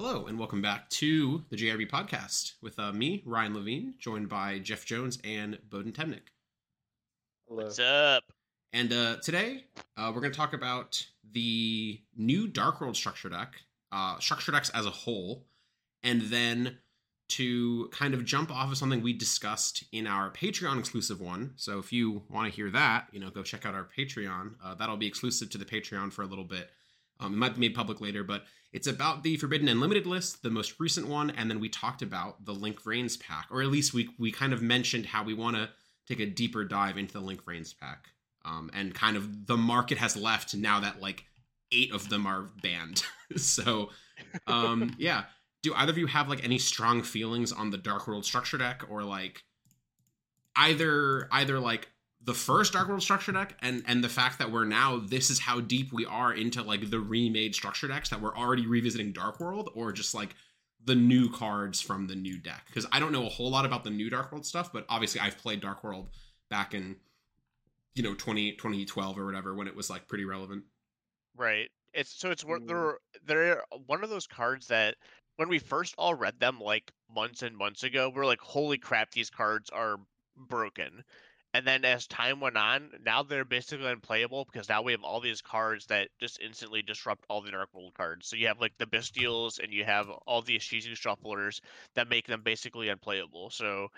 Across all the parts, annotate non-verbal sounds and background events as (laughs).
Hello, and welcome back to the JRB podcast with uh, me, Ryan Levine, joined by Jeff Jones and Bohdan Temnyk. Hello. What's up? And uh, today, uh, we're going to talk about the new Dark World structure deck, uh, structure decks as a whole, and then to kind of jump off of something we discussed in our Patreon exclusive one. So if you want to hear that, you know, go check out our Patreon. Uh, that'll be exclusive to the Patreon for a little bit. Um, it might be made public later, but it's about the Forbidden and Limited list, the most recent one, and then we talked about the Link Vrains pack, or at least we we kind of mentioned how we want to take a deeper dive into the Link Vrains pack, um, and kind of the market has left now that like eight of them are banned. (laughs) so, um, (laughs) yeah. Do either of you have like any strong feelings on the Dark World structure deck, or like either either like the first Dark World structure deck and and the fact that we're now this is how deep we are into like the remade structure decks that we're already revisiting Dark World or just like the new cards from the new deck because I don't know a whole lot about the new Dark World stuff but obviously I've played Dark World back in you know 20 2012 or whatever when it was like pretty relevant Right. It's so it's one Mm. they're they're one of those cards that when we first all read them like months and months ago, we're like, holy crap, these cards are broken. And then as time went on, now they're basically unplayable because now we have all these cards that just instantly disrupt all the Dark World cards. So you have like the Bystials and you have all the Ishizu Shufflers that make them basically unplayable. So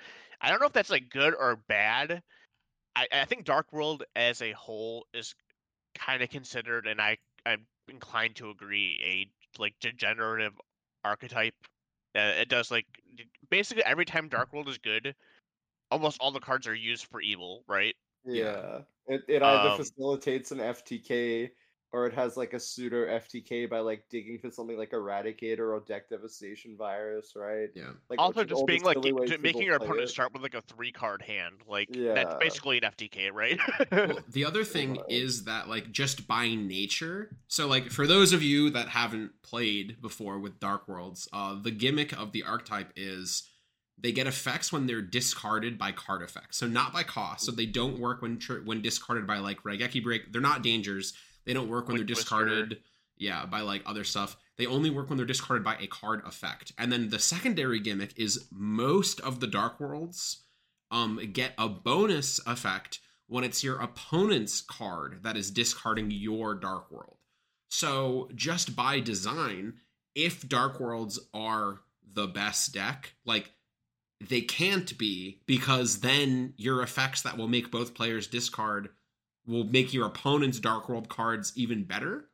I don't know if that's like good or bad. I, I think Dark World as a whole is kind of considered, and I I'm inclined to agree, a like degenerative archetype. Uh, it does like basically every time Dark World is good, almost all the cards are used for evil, right? Yeah. It it either Um, facilitates an FTK or it has like a pseudo FTK by like digging for something like Eradicator or Deck Devastation Virus, right? yeah Like also, just being like silly y- ways to- making your opponent it. start with like a three card hand, like Yeah. that's basically an FTK, right? well, (laughs) the other thing Wow. is that like just by nature so like for those of you that haven't played before with dark worlds uh the gimmick of the archetype is they get effects when they're discarded by card effects. So not by cost. So they don't work when tr- when discarded by like Raigeki break. They're not dangers. They don't work when Quick they're Twister. discarded yeah by like other stuff. They only work when they're discarded by a card effect. And then the secondary gimmick is most of the dark worlds um get a bonus effect when it's your opponent's card that is discarding your Dark World. So, just by design, if Dark Worlds are the best deck, like they can't be because then your effects that will make both players discard will make your opponent's Dark World cards even better.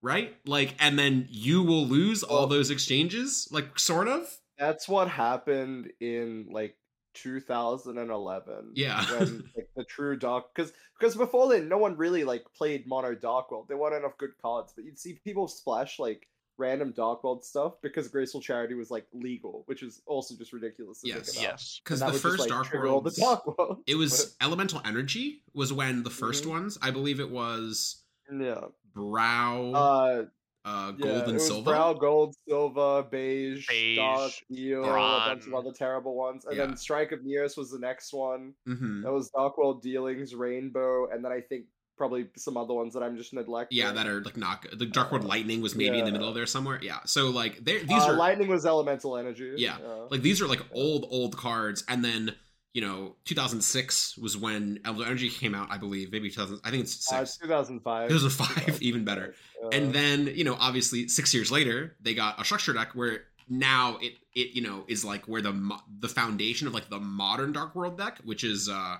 Right? Like, and then you will lose all those exchanges, like, sort of. That's what happened in like 2011. Yeah. when like (laughs) the true dark because because before then no one really like played mono dark world. There weren't enough good cards, but you'd see people splash like random dark world stuff because graceful charity was like legal, which is also just ridiculous. To Yes. think about. yes. Because the that would just, first like, Dark trigger the dark world. It was (laughs) Elemental Energy was when the 1st Mhm. ones. I believe it was yeah. Brow, Uh, uh, Gold yeah, and Silver. Brow, gold, silver, beige, dark, Beige, eel, a bunch of other terrible ones, and Yeah. then Strike of Nearest was the next one. hmm That was Dark World Dealings, Rainbow, and then I think probably some other ones that I'm just neglecting. Yeah, that are like not good. The Dark World Uh, Lightning was maybe in the middle of there somewhere. Yeah, so like these uh, are Lightning was elemental energy. Yeah, like these are like old old cards, and then you know 2006 was when Elemental Energy came out. I believe maybe 2000. I think it's uh, six. 2005. 2005, even better. Uh, and then you know obviously six years later they got a structure deck where now it it you know is like where the mo- the foundation of like the modern dark world deck which is uh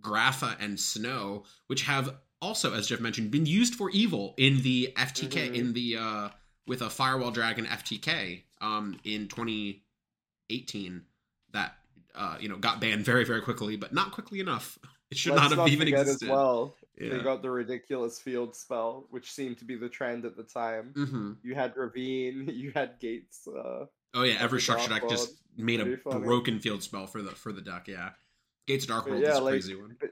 grapha and snow which have also as jeff mentioned been used for evil in the ftk Mhm. in the uh with a firewall dragon ftk um in 2018 that uh you know got banned very very quickly but not quickly enough (laughs) it should let's not have even existed as well. yeah. They got the ridiculous field spell, which seemed to be the trend at the time. hmm You had Ravine, (laughs) you had Gates. Uh, Oh yeah, every structure deck just made a funny. broken field spell for the for the deck. Yeah, Gates of Dark World yeah, is a like- crazy one. more,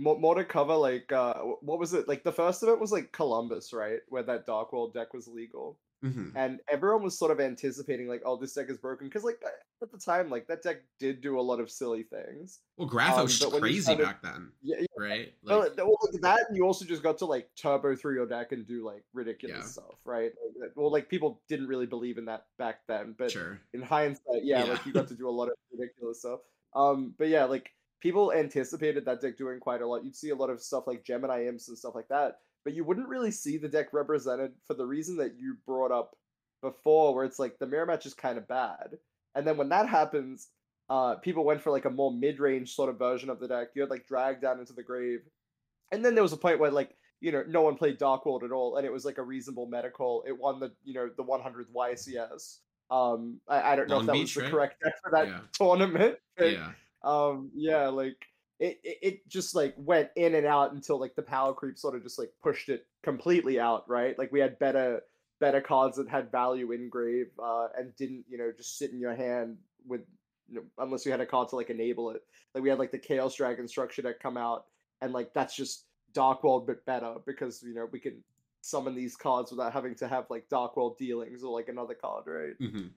more to cover, like uh, what was it? Like the first of it was like Columbus, right? Where that Dark World deck was legal. Mhm. and everyone was sort of anticipating like, oh, this deck is broken because like at the time, like that deck did do a lot of silly things. Well, Graph Um, was but when you crazy started- back then, Yeah, yeah. right? Well, Like, well, like that, and you also just got to like turbo through your deck and do like ridiculous Yeah. stuff, right? Like, well, like people didn't really believe in that back then, but sure. in hindsight, yeah, Yeah. like you got to do a lot of ridiculous stuff. Um, but yeah, like people anticipated that deck doing quite a lot. You'd see a lot of stuff like Gemini Imps and stuff like that, but you wouldn't really see the deck represented for the reason that you brought up before, where it's like the mirror match is kind of bad, and then when that happens, uh, people went for like a more mid-range sort of version of the deck. You had like drag down into the grave, and then there was a point where like you know no one played Dark World at all, and it was like a reasonable meta call. It won the you know the 100th YCS. Um, I, I don't know Long if that Beach, was the right? correct deck for that Yeah. (laughs) tournament. but, Yeah. Um, yeah, like it, it, it just like went in and out until like the power creep sort of just like pushed it completely out, right? Like we had better better cards that had value in grave, uh, and didn't you know just sit in your hand with you know, unless you had a card to like enable it. Like we had like the Chaos Dragon structure that come out, and like that's just Dark World but better because you know we can summon these cards without having to have like Dark World dealings or like another card, right? hmm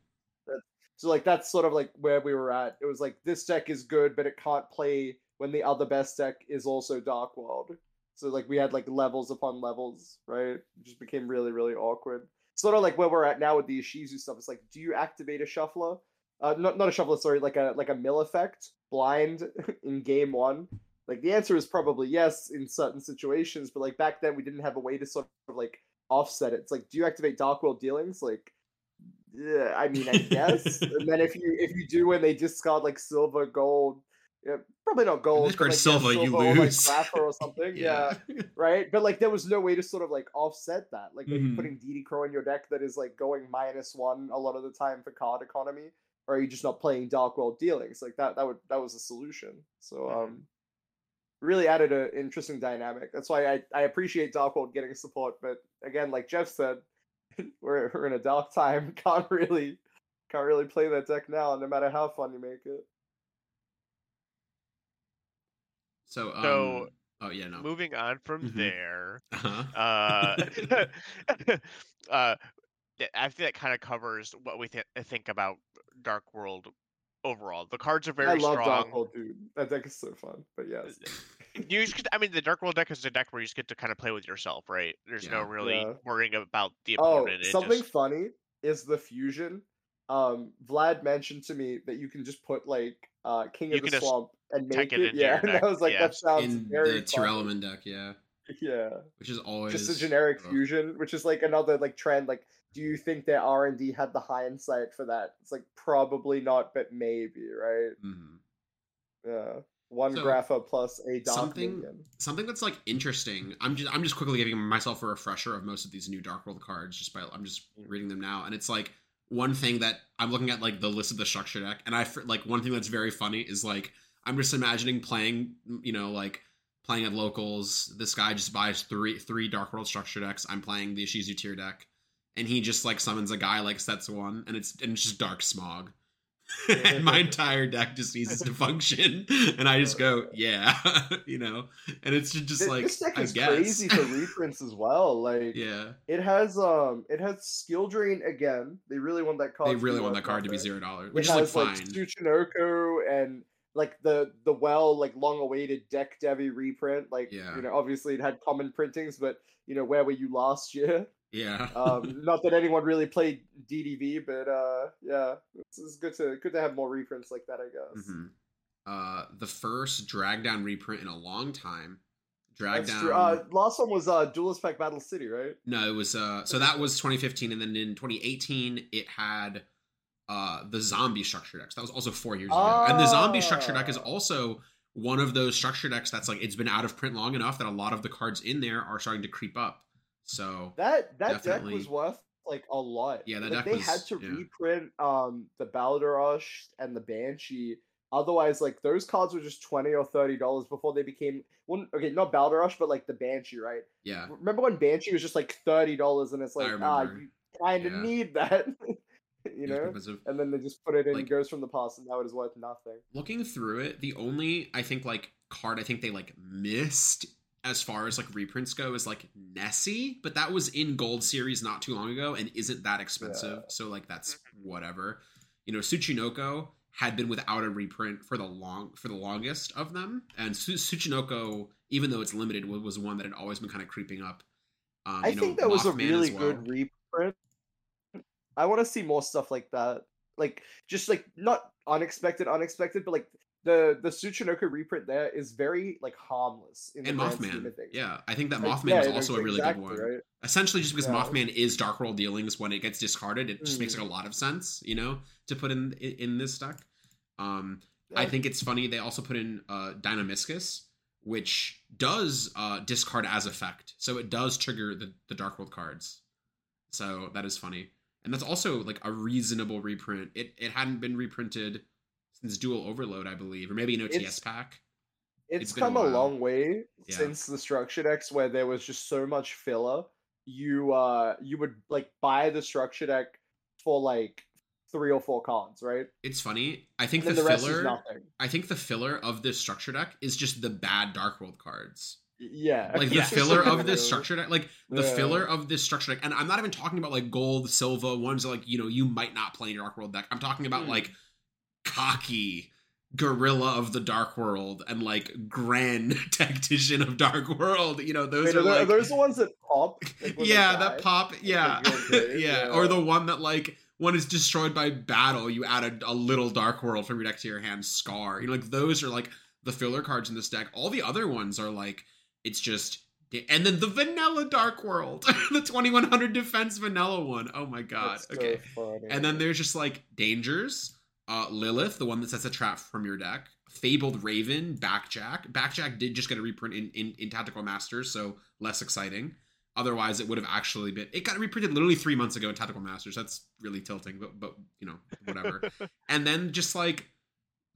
So like that's sort of like where we were at. It was like this deck is good, but it can't play when the other best deck is also Dark World. So like we had like levels upon levels, right? It just became really, really awkward. Sort of like where we're at now with the Ishizu stuff. It's like, do you activate a shuffler? Uh, not not a shuffler, sorry, like a like a mill effect blind (laughs) in game one. Like the answer is probably yes in certain situations, but like back then we didn't have a way to sort of like offset it. It's like, do you activate Dark World dealings? Like yeah, I mean, I guess. (laughs) and then if you if you do when they discard like silver, gold, yeah, probably not gold. discard like, yeah, silver, you or, like, lose. Grapha or (laughs) something. yeah. right. But like, there was no way to sort of like offset that. Like maybe Mhm. putting DD Crow in your deck that is like going minus one a lot of the time for card economy, or are you just not playing Dark World dealings? Like that. That would that was a solution. So Mhm. um. Really added an interesting dynamic. That's why I, I appreciate Dark World getting support, but again, like Jeff said, (laughs) we're we're in a dark time. (laughs) Can't really can't really play that deck now, no matter how fun you make it. So, um, So, oh yeah, no. Moving on from Mhm. there, Uh-huh. uh, (laughs) uh, I think that kind of covers what we th- think about Dark World overall. The cards are very I love strong. Dark World, dude. That deck is so fun. But yes, You just get, I mean, the Dark World deck is a deck where you just get to kind of play with yourself, right? There's no really Yeah. worrying about the oh, opponent. it something just- funny is the fusion. Um, Vlad mentioned to me that you can just put like uh King You of the Swamp and tack make it it. into Yeah, your (laughs) and I was like, yeah. that sounds In very the fun. Tearlament deck, yeah, Yeah. which is always just a generic ugh. fusion, which is like another like trend. Like, do you think that R and D had the hindsight for that? It's like probably not, but maybe, right? Mhm. Yeah, one So, grapha plus a dark something- minion. Something that's like interesting. I'm just I'm just quickly giving myself a refresher of most of these new Dark World cards. Just by I'm just reading them now, and it's like one thing that I'm looking at like the list of the structure deck, and I like one thing that's very funny is like I'm just imagining playing, you know, like playing at locals. This guy just buys three three Dark World structure decks. I'm playing the Ishizu tier deck, and he just like summons a guy like sets one, and it's and it's just Dark Smog. (laughs) (laughs) and my entire deck just ceases to function, (laughs) and I just go, yeah, you know, and it's just like this deck I is guess. crazy for reprints as well. Like, yeah, it has um, it has skill drain again. They really want that card. they really want that card to be zero dollars, which is like has like fine. Tsuchinoko and like the the well like long awaited deck Devi reprint. Like Yeah. you know, obviously it had common printings, but you know, where were you last year? Yeah, (laughs) Um, not that anyone really played DDV, but uh, yeah, it's, it's good to good to have more reprints like that, I guess. Mhm. Uh, the first drag down reprint in a long time. Drag down. Uh, last one was uh, Duelist Pack Battle City, right? No, it was uh so that was 2015 and then in 2018 it had uh the zombie structure decks. That was also 4 years ago. And the zombie structure deck is Ah. also one of those structure decks that's like it's been out of print long enough that a lot of the cards in there are starting to creep up. So That that deck was worth like a lot. Yeah, that like, deck they was- had to yeah. reprint um the Balerdroch and the Banshee. Otherwise, like those cards were just twenty or thirty dollars before they became well, okay, not Balerdroch, but like the Banshee, right? yeah. Remember when Banshee was just like thirty dollars, and it's like ah, you kind of Yeah. need that, (laughs) you know? of- And then they just put it in like- Ghost from the Past, and now it is worth nothing. looking through it, the only I think like card I think they like missed as far as like reprints go is like Nessie, but that was in Gold Series not too long ago and isn't that expensive. Yeah. So like that's whatever. You know, Tsuchinoko had been without a reprint for the long for the longest of them, and Su- Tsuchinoko, even though it's limited, was, was one that had always been kind of creeping up. Um, I you know, think that was a really well. good reprint. I want to see more stuff like that. Like just like not unexpected, unexpected, but like the the Tsuchinoko reprint there is very like harmless in and the Mothman. Yeah, I think that Like, Mothman yeah, was also a really exactly, good one. Right? Essentially, just because Yeah. Mothman is Dark World dealings, when it gets discarded, it just makes Mm. like a lot of sense, you know, to put in in, in this deck. Um, I think it's funny they also put in uh, Dinomischus, which does uh, discard as effect, so it does trigger the the Dark World cards. So that is funny, and that's also like a reasonable reprint. It it hadn't been reprinted since Duel Overload, I believe, or maybe an OTS It's- pack. It's, It's been a come a, long way Yeah. since the structure decks where there was just so much filler. You uh you would like buy the structure deck for like three or four cards, right? It's funny. I think the, the rest filler. is nothing. I think the filler of this structure deck is just the bad Dark World cards. Yeah. (laughs) Like the filler of this structure deck, like the Yeah. filler of this structure deck, and I'm not even talking about like gold, silver ones that like you know you might not play in your Dark World deck. I'm talking about Hmm. like cocky gorilla of the Dark World and like grand (laughs) tactician of Dark World. You know those Wait, are, are, like those the ones that pop? like, yeah, that pop. Yeah, (laughs) yeah. Or the one that like when it's destroyed by battle, you add a, a little Dark World from your deck to your hand. Scar. You know, like those are like the filler cards in this deck. All the other ones are like it's just. And then the vanilla Dark World, (laughs) the 2100 defense vanilla one. Oh my god. That's so okay. funny. And then there's just like dangers, uh, Lilith, the one that sets a trap from your deck, Fabled Raven, Backjack. Backjack did just get a reprint in, in, in Tactical Masters, so less exciting. Otherwise, it would have actually been. It got reprinted literally three months ago in Tactical Masters. That's really tilting, but but you know whatever. (laughs) and then just like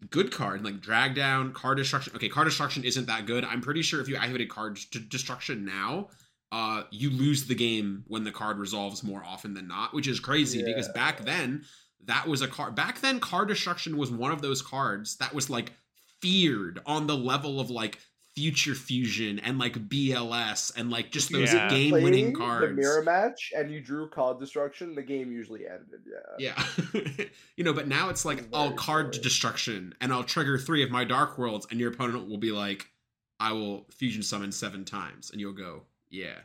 good card like drag down card destruction okay card destruction isn't that good i'm pretty sure if you activated card destruction now uh you lose the game when the card resolves more often than not which is crazy because back then that was a card back then card destruction was one of those cards that was like feared on the level of like future fusion and like bls and like just those Yeah. game winning cards The mirror match, and you drew card destruction. The game usually ended. Yeah. Yeah. (laughs) you know, but now it's like It's I'll card silly. destruction and I'll trigger three of my dark worlds, and your opponent will be like, I will fusion summon seven times, and you'll go, Yeah.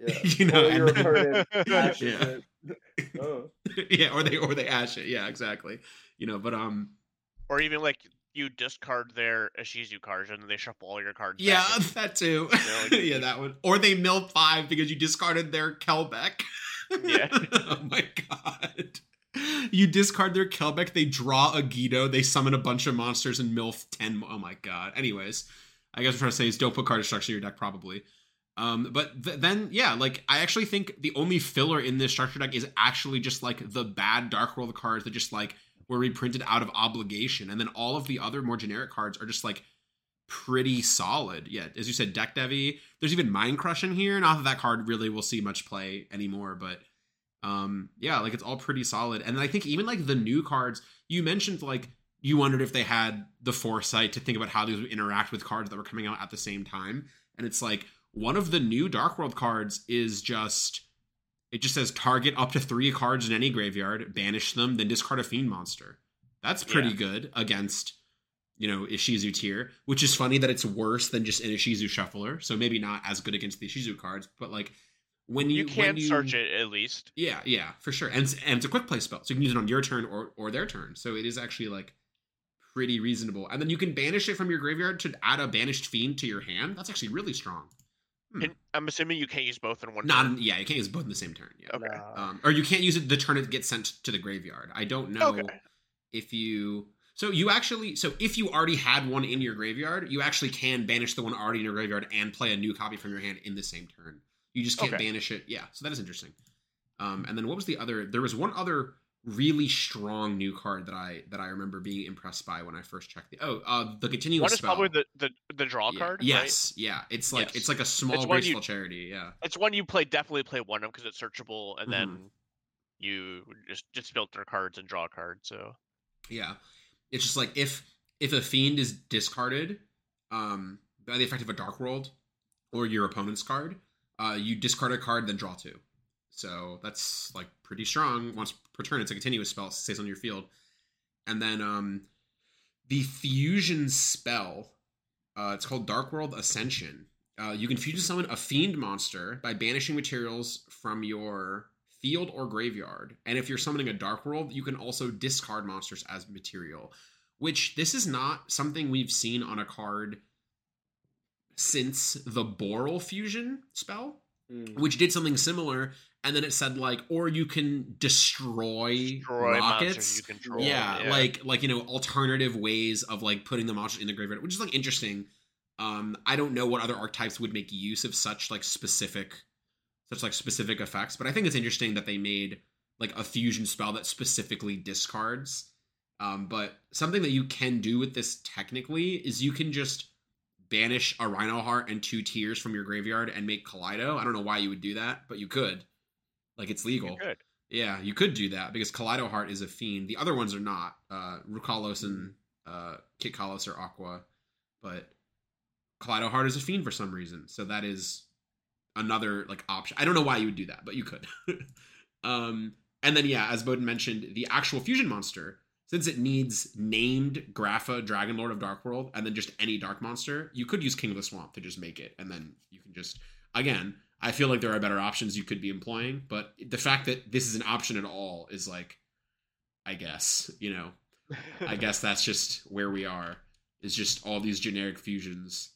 Yeah. (laughs) You know, or and then- (laughs) opponent Yeah. Oh. (laughs) yeah, or they or they ash it. Yeah, exactly. You know, but um or even like you discard their Ishizu cards and they shuffle all your cards. yeah, back that too. Yeah, like- yeah, that one. Or they mill five because you discarded their Kelbek. Yeah. oh my god. You discard their Kelbek, they draw a Guido, they summon a bunch of monsters and MILF 10. Oh my god. Anyways, I guess what I'm trying to say is don't put card destruction in your deck, probably. Um, but th- then, yeah, like, I actually think the only filler in this structure deck is actually just, like, the bad Dark World cards that just, like, were reprinted out of obligation. And then all of the other more generic cards are just, like, pretty solid. Yeah, as you said, Deck Devi. There's even Mind Crush in here. Not that that card really will see much play anymore, but um yeah like it's all pretty solid and i think even like the new cards you mentioned like you wondered if they had the foresight to think about how these would interact with cards that were coming out at the same time and it's like one of the new dark world cards is just it just says target up to three cards in any graveyard banish them then discard a fiend monster that's pretty Yeah. good against you know ishizu tier which is funny that it's worse than just an ishizu shuffler so maybe not as good against the ishizu cards but like when you you can when you, search it at least. yeah, yeah, for sure. And it's, and it's a quick play spell, so you can use it on your turn or or their turn. So it is actually like pretty reasonable. And then you can banish it from your graveyard to add a banished fiend to your hand. That's actually really strong. Hmm. And I'm assuming you can't use both in one. Not turn. yeah, you can't use both in the same turn. Yeah, Okay. Um, or you can't use it the turn it gets sent to the graveyard. I don't know Okay. if you. So you actually, so if you already had one in your graveyard, you actually can banish the one already in your graveyard and play a new copy from your hand in the same turn. You just can't Okay. banish it. Yeah, so that is interesting. Um, and then what was the other? There was one other really strong new card that I that I remember being impressed by when I first checked the. Oh, uh, the continuous One is spell. probably the, the the draw Yeah. card. right? Yes, yeah, it's like Yes. it's like a small one you- charity. Yeah, it's one you play definitely play one of because it's searchable, and Mhm. then you just just filter cards and draw a card. So yeah. It's just like if if a fiend is discarded, um, by the effect of a dark world, or your opponent's card, uh, you discard a card, then draw two. So that's like pretty strong. Once per turn, it's a continuous spell, stays on your field. And then um, the fusion spell, uh, it's called Dark World Ascension. Uh, you can fusion summon a fiend monster by banishing materials from your field or graveyard. And if you're summoning a Dark World, you can also discard monsters as material. Which this is not something we've seen on a card since the Boral fusion spell, Mm. which did something similar. And then it said like, or you can destroy, Destroy rockets. control. Yeah, like like you know alternative ways of like putting the monsters in the graveyard, which is like interesting. Um, I don't know what other archetypes would make use of such like specific, such like specific effects, but I think it's interesting that they made like a fusion spell that specifically discards. Um, but something that you can do with this technically is you can just banish a Reinoheart and two tears from your graveyard and make Kaleido. I don't know why you would do that, but you could. Like it's legal. Yeah, you could do that because Kaleido Heart is a fiend. The other ones are not. Uh Rulkallos and uh Kitkallos are Aqua, but Kaleido Heart is a fiend for some reason. So that is another like option. I don't know why you would do that, but you could. (laughs) um and then yeah, as Bohdan mentioned, the actual fusion monster, since it needs named Grapha Dragon Lord of Dark World and then just any dark monster, you could use King of the Swamp to just make it and then you can just again I feel like there are better options you could be employing, but the fact that this is an option at all is like, I guess, you know, I (laughs) guess that's just where we are. Is just all these generic fusions.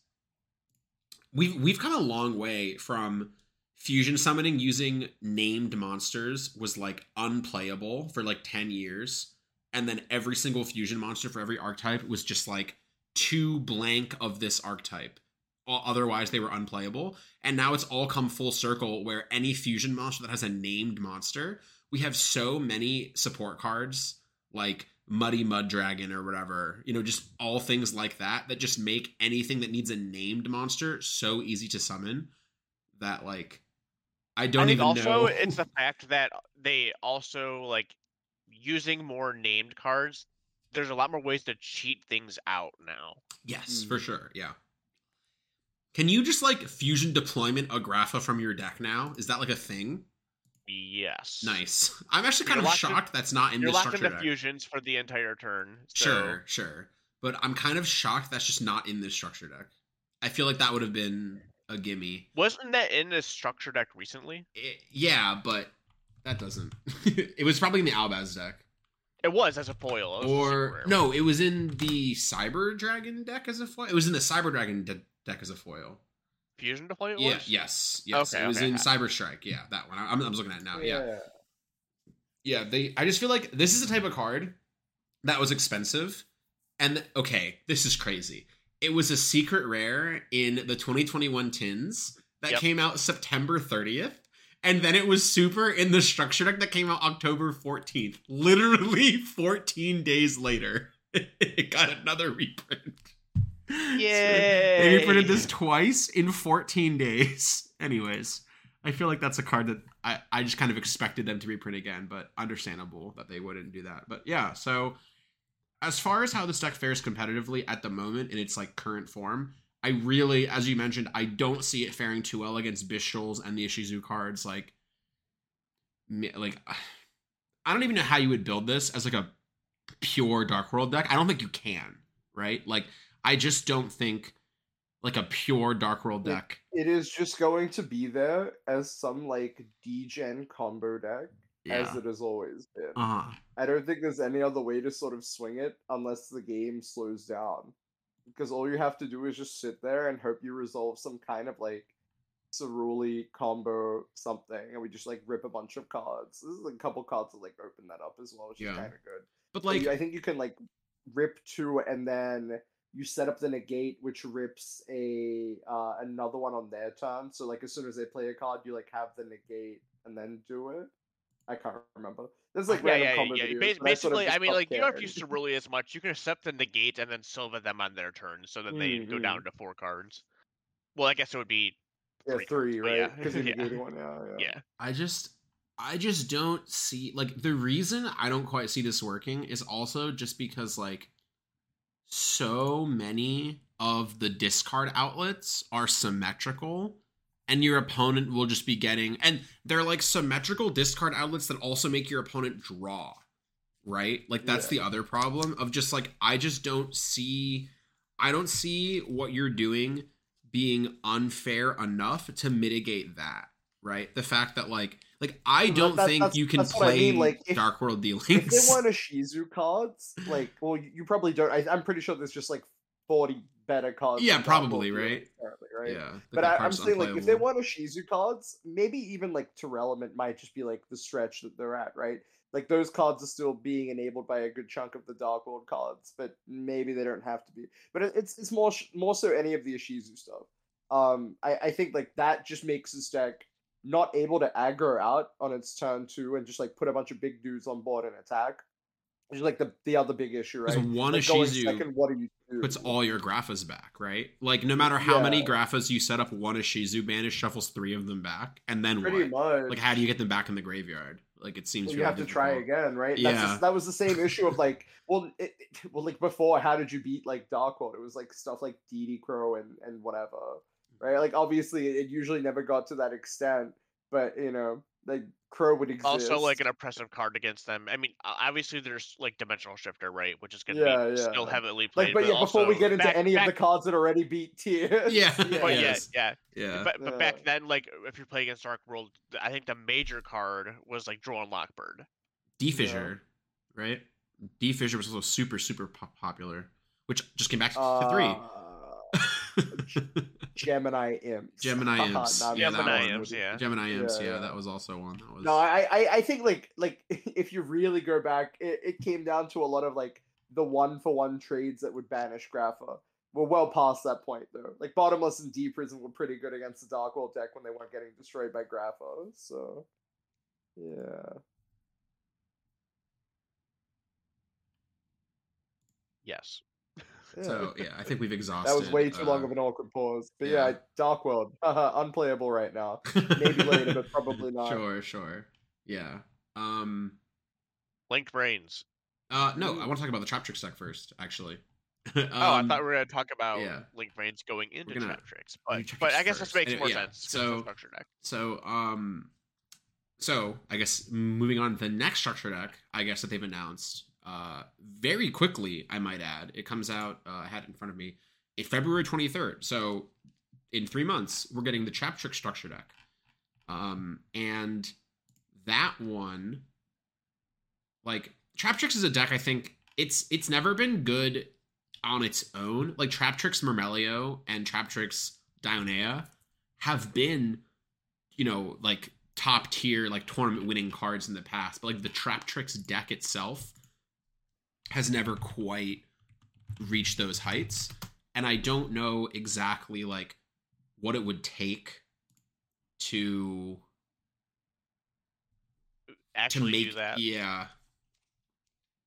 We've we've come a long way from fusion summoning using named monsters was like unplayable for like 10 years and then every single fusion monster for every archetype was just like too blank of this archetype otherwise they were unplayable and now it's all come full circle where any fusion monster that has a named monster we have so many support cards like muddy mud dragon or whatever you know just all things like that that just make anything that needs a named monster so easy to summon that like i don't I think even also know it's the fact that they also like using more named cards. There's a lot more ways to cheat things out now. yes Mm. for sure yeah can you just like fusion deployment a agrafa from your deck now is that like a thing Yes. nice i'm actually kind You're of locked in- shocked that's not in You're this locked structure into deck. fusions for the entire turn. So Sure, sure. But I'm kind of shocked that's just not in this structure deck. I feel like that would have been a gimme. Wasn't that in this structure deck recently? It- yeah, but that doesn't. (laughs) it was probably in the Albaz deck. It was as a foil. Or no, it was in the Cyber Dragon deck as a foil. It was in the Cyber Dragon de- deck as a foil. fusion to play it Yeah, was? yes, yes. Okay, it was okay. in Cyber Strike. Yeah, that one. I'm, I'm looking at it now. yeah. yeah. yeah they i just feel like this is the type of card that was expensive and okay this is crazy it was a secret rare in the 2021 tins that Yep. came out september 30th and then it was super in the structure deck that came out october 14th literally (laughs) 14 days later (laughs) it got another reprint So they reprinted this twice in 14 days (laughs) anyways I feel like that's a card that I, I just kind of expected them to reprint again, but understandable that they wouldn't do that. But yeah, so as far as how this deck fares competitively at the moment in its like current form, I really, as you mentioned, I don't see it faring too well against Bystials and the Ishizu cards. Like, like (sighs) I don't even know how you would build this as like a pure Dark World deck. I don't think you can, right? Like, I just don't think like a pure Dark World Yeah. deck. It is just going to be there as some like degen combo deck, as it has always been. Uh huh. I don't think there's any other way to sort of swing it unless the game slows down. Because all you have to do is just sit there and hope you resolve some kind of like Ceruli combo something, and we just like rip a bunch of cards. This is a couple cards that like open that up as well, which Yeah. is kind of good. But Like, like, I think you can like rip two, and then you set up the negate, which rips a uh, another one on their turn. So like as soon as they play a card, you like have the negate and then do it. I can't remember. There's like (laughs) yeah, random yeah, yeah. videos, Bas- but I sort of basically, I mean, stopped like you don't have to caring. use Cerulea as much. You can accept the negate and then silver them on their turn, so that they go Mhm. down to four cards. Well, I guess it would be Yeah, three cards, three, but right? yeah. Because you're (laughs) Yeah. one. Yeah, yeah. yeah. I just I just don't see like the reason I don't quite see this working is also just because like so many of the discard outlets are symmetrical and your opponent will just be getting and they're like symmetrical discard outlets that also make your opponent draw right like that's Yeah. the other problem of just like i just don't see i don't see what you're doing being unfair enough to mitigate that right the fact that like like i don't that- think you can what I play mean, like, if- dark world dealings. if they want (laughs) a Shizu cards, like, well, you, probably don't. I, I'm pretty sure there's just like 40 better cards. Yeah, probably, right? Currently, right? yeah But I, I'm card's saying, like, if they want a Shizu cards, maybe even like Tearlament might just be like the stretch that they're at, right? Like those cards are still being enabled by a good chunk of the Dark World cards, but maybe they don't have to be. But it- it's it's more sh- more so any of the Ishizu stuff. Um, I I think like that just makes this deck not able to aggro out on its turn two and just like put a bunch of big dudes on board and attack. Which is like the the other big issue, right? one Like, Ishizu second, what do you do? puts all your Graphas back, right? Like no matter how many Graphas you set up, one Ishizu banish shuffles three of them back, and then Pretty what? much. Like how do you get them back in the graveyard? Like it seems Well, you have to try again, right? That's Yeah. just- that was the same issue of like, well, it, it- well, like before, how did you beat like Darkhold? It was like stuff like DD Crow and and whatever, right? Like obviously, it usually never got to that extent, but you know, like Crow would exist. Also, like an oppressive card against them. I mean, obviously there's like dimensional shifter, right, which is going to Yeah, be yeah. still heavily played. like, but yeah, before we get into back- any back, of the cards that already beat tier, Yeah. (laughs) But yeah, Yes. yeah. Yeah, But but back then, like if you're playing against Dark World, I think the major card was like Draw and Lockbird. D Fissure, right? D Fissure was also super super po- popular, which just came back to uh, three. (laughs) Gemini Imps. Gemini Imps. Yeah, Gemini one. one. Imps, yeah. Gemini Imps, Yeah, yeah, yeah. that was also one. That was No, I, I, I think like like (laughs) if you really go back, it, it came down to a lot of like the one for one trades that would banish Grapha. We're well past that point though. Like Bottomless and D Prison were pretty good against the Dark World deck when they weren't getting destroyed by Grapha. So yeah. Yes. Yeah. so yeah. I think we've exhausted. (laughs) that was way too long uh, of an awkward pause. But yeah. yeah, Dark World, (laughs) unplayable right now. (laughs) Maybe later, but probably not. Sure, sure. Yeah. Um Link Vrains. uh no, I want to talk about the Traptrix deck first, actually. oh, I Um, thought we were going to talk about yeah. Link Vrains going into gonna- Traptrix, but do but I guess this makes Anyway, more yeah, sense. 'cause it's so- structure deck. So, um, so I guess moving on to the next structure deck, I guess that they've announced, uh, very quickly, I might add, it comes out. Uh, I had it in front of me, February twenty third. So, in three months, we're getting the Traptrix structure deck, um, and that one, like Traptrix is a deck. I think it's it's never been good on its own. Like Trap Tricks Myrmeleo and Trap Tricks Dionaea have been you know, like top tier, like tournament winning cards in the past, but like the Traptrix deck itself has never quite reached those heights. And I don't know exactly like what it would take to to Actually, make do that. yeah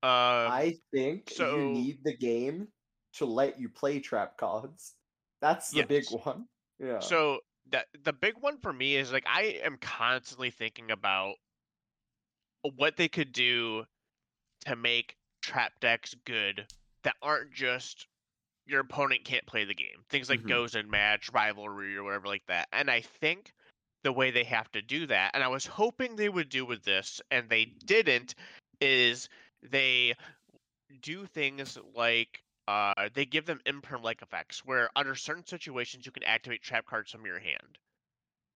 Uh, I think so- you need the game to let you play trap cards. That's the big one. Yeah. So that the big one for me is like I am constantly thinking about what they could do to make trap decks good that aren't just your opponent can't play the game. Things like Mhm. Gozen Match, rivalry, or whatever like that. And I think the way they have to do that, and I was hoping they would do with this, and they didn't, is they do things like uh, they give them imperm like effects where under certain situations you can activate trap cards from your hand.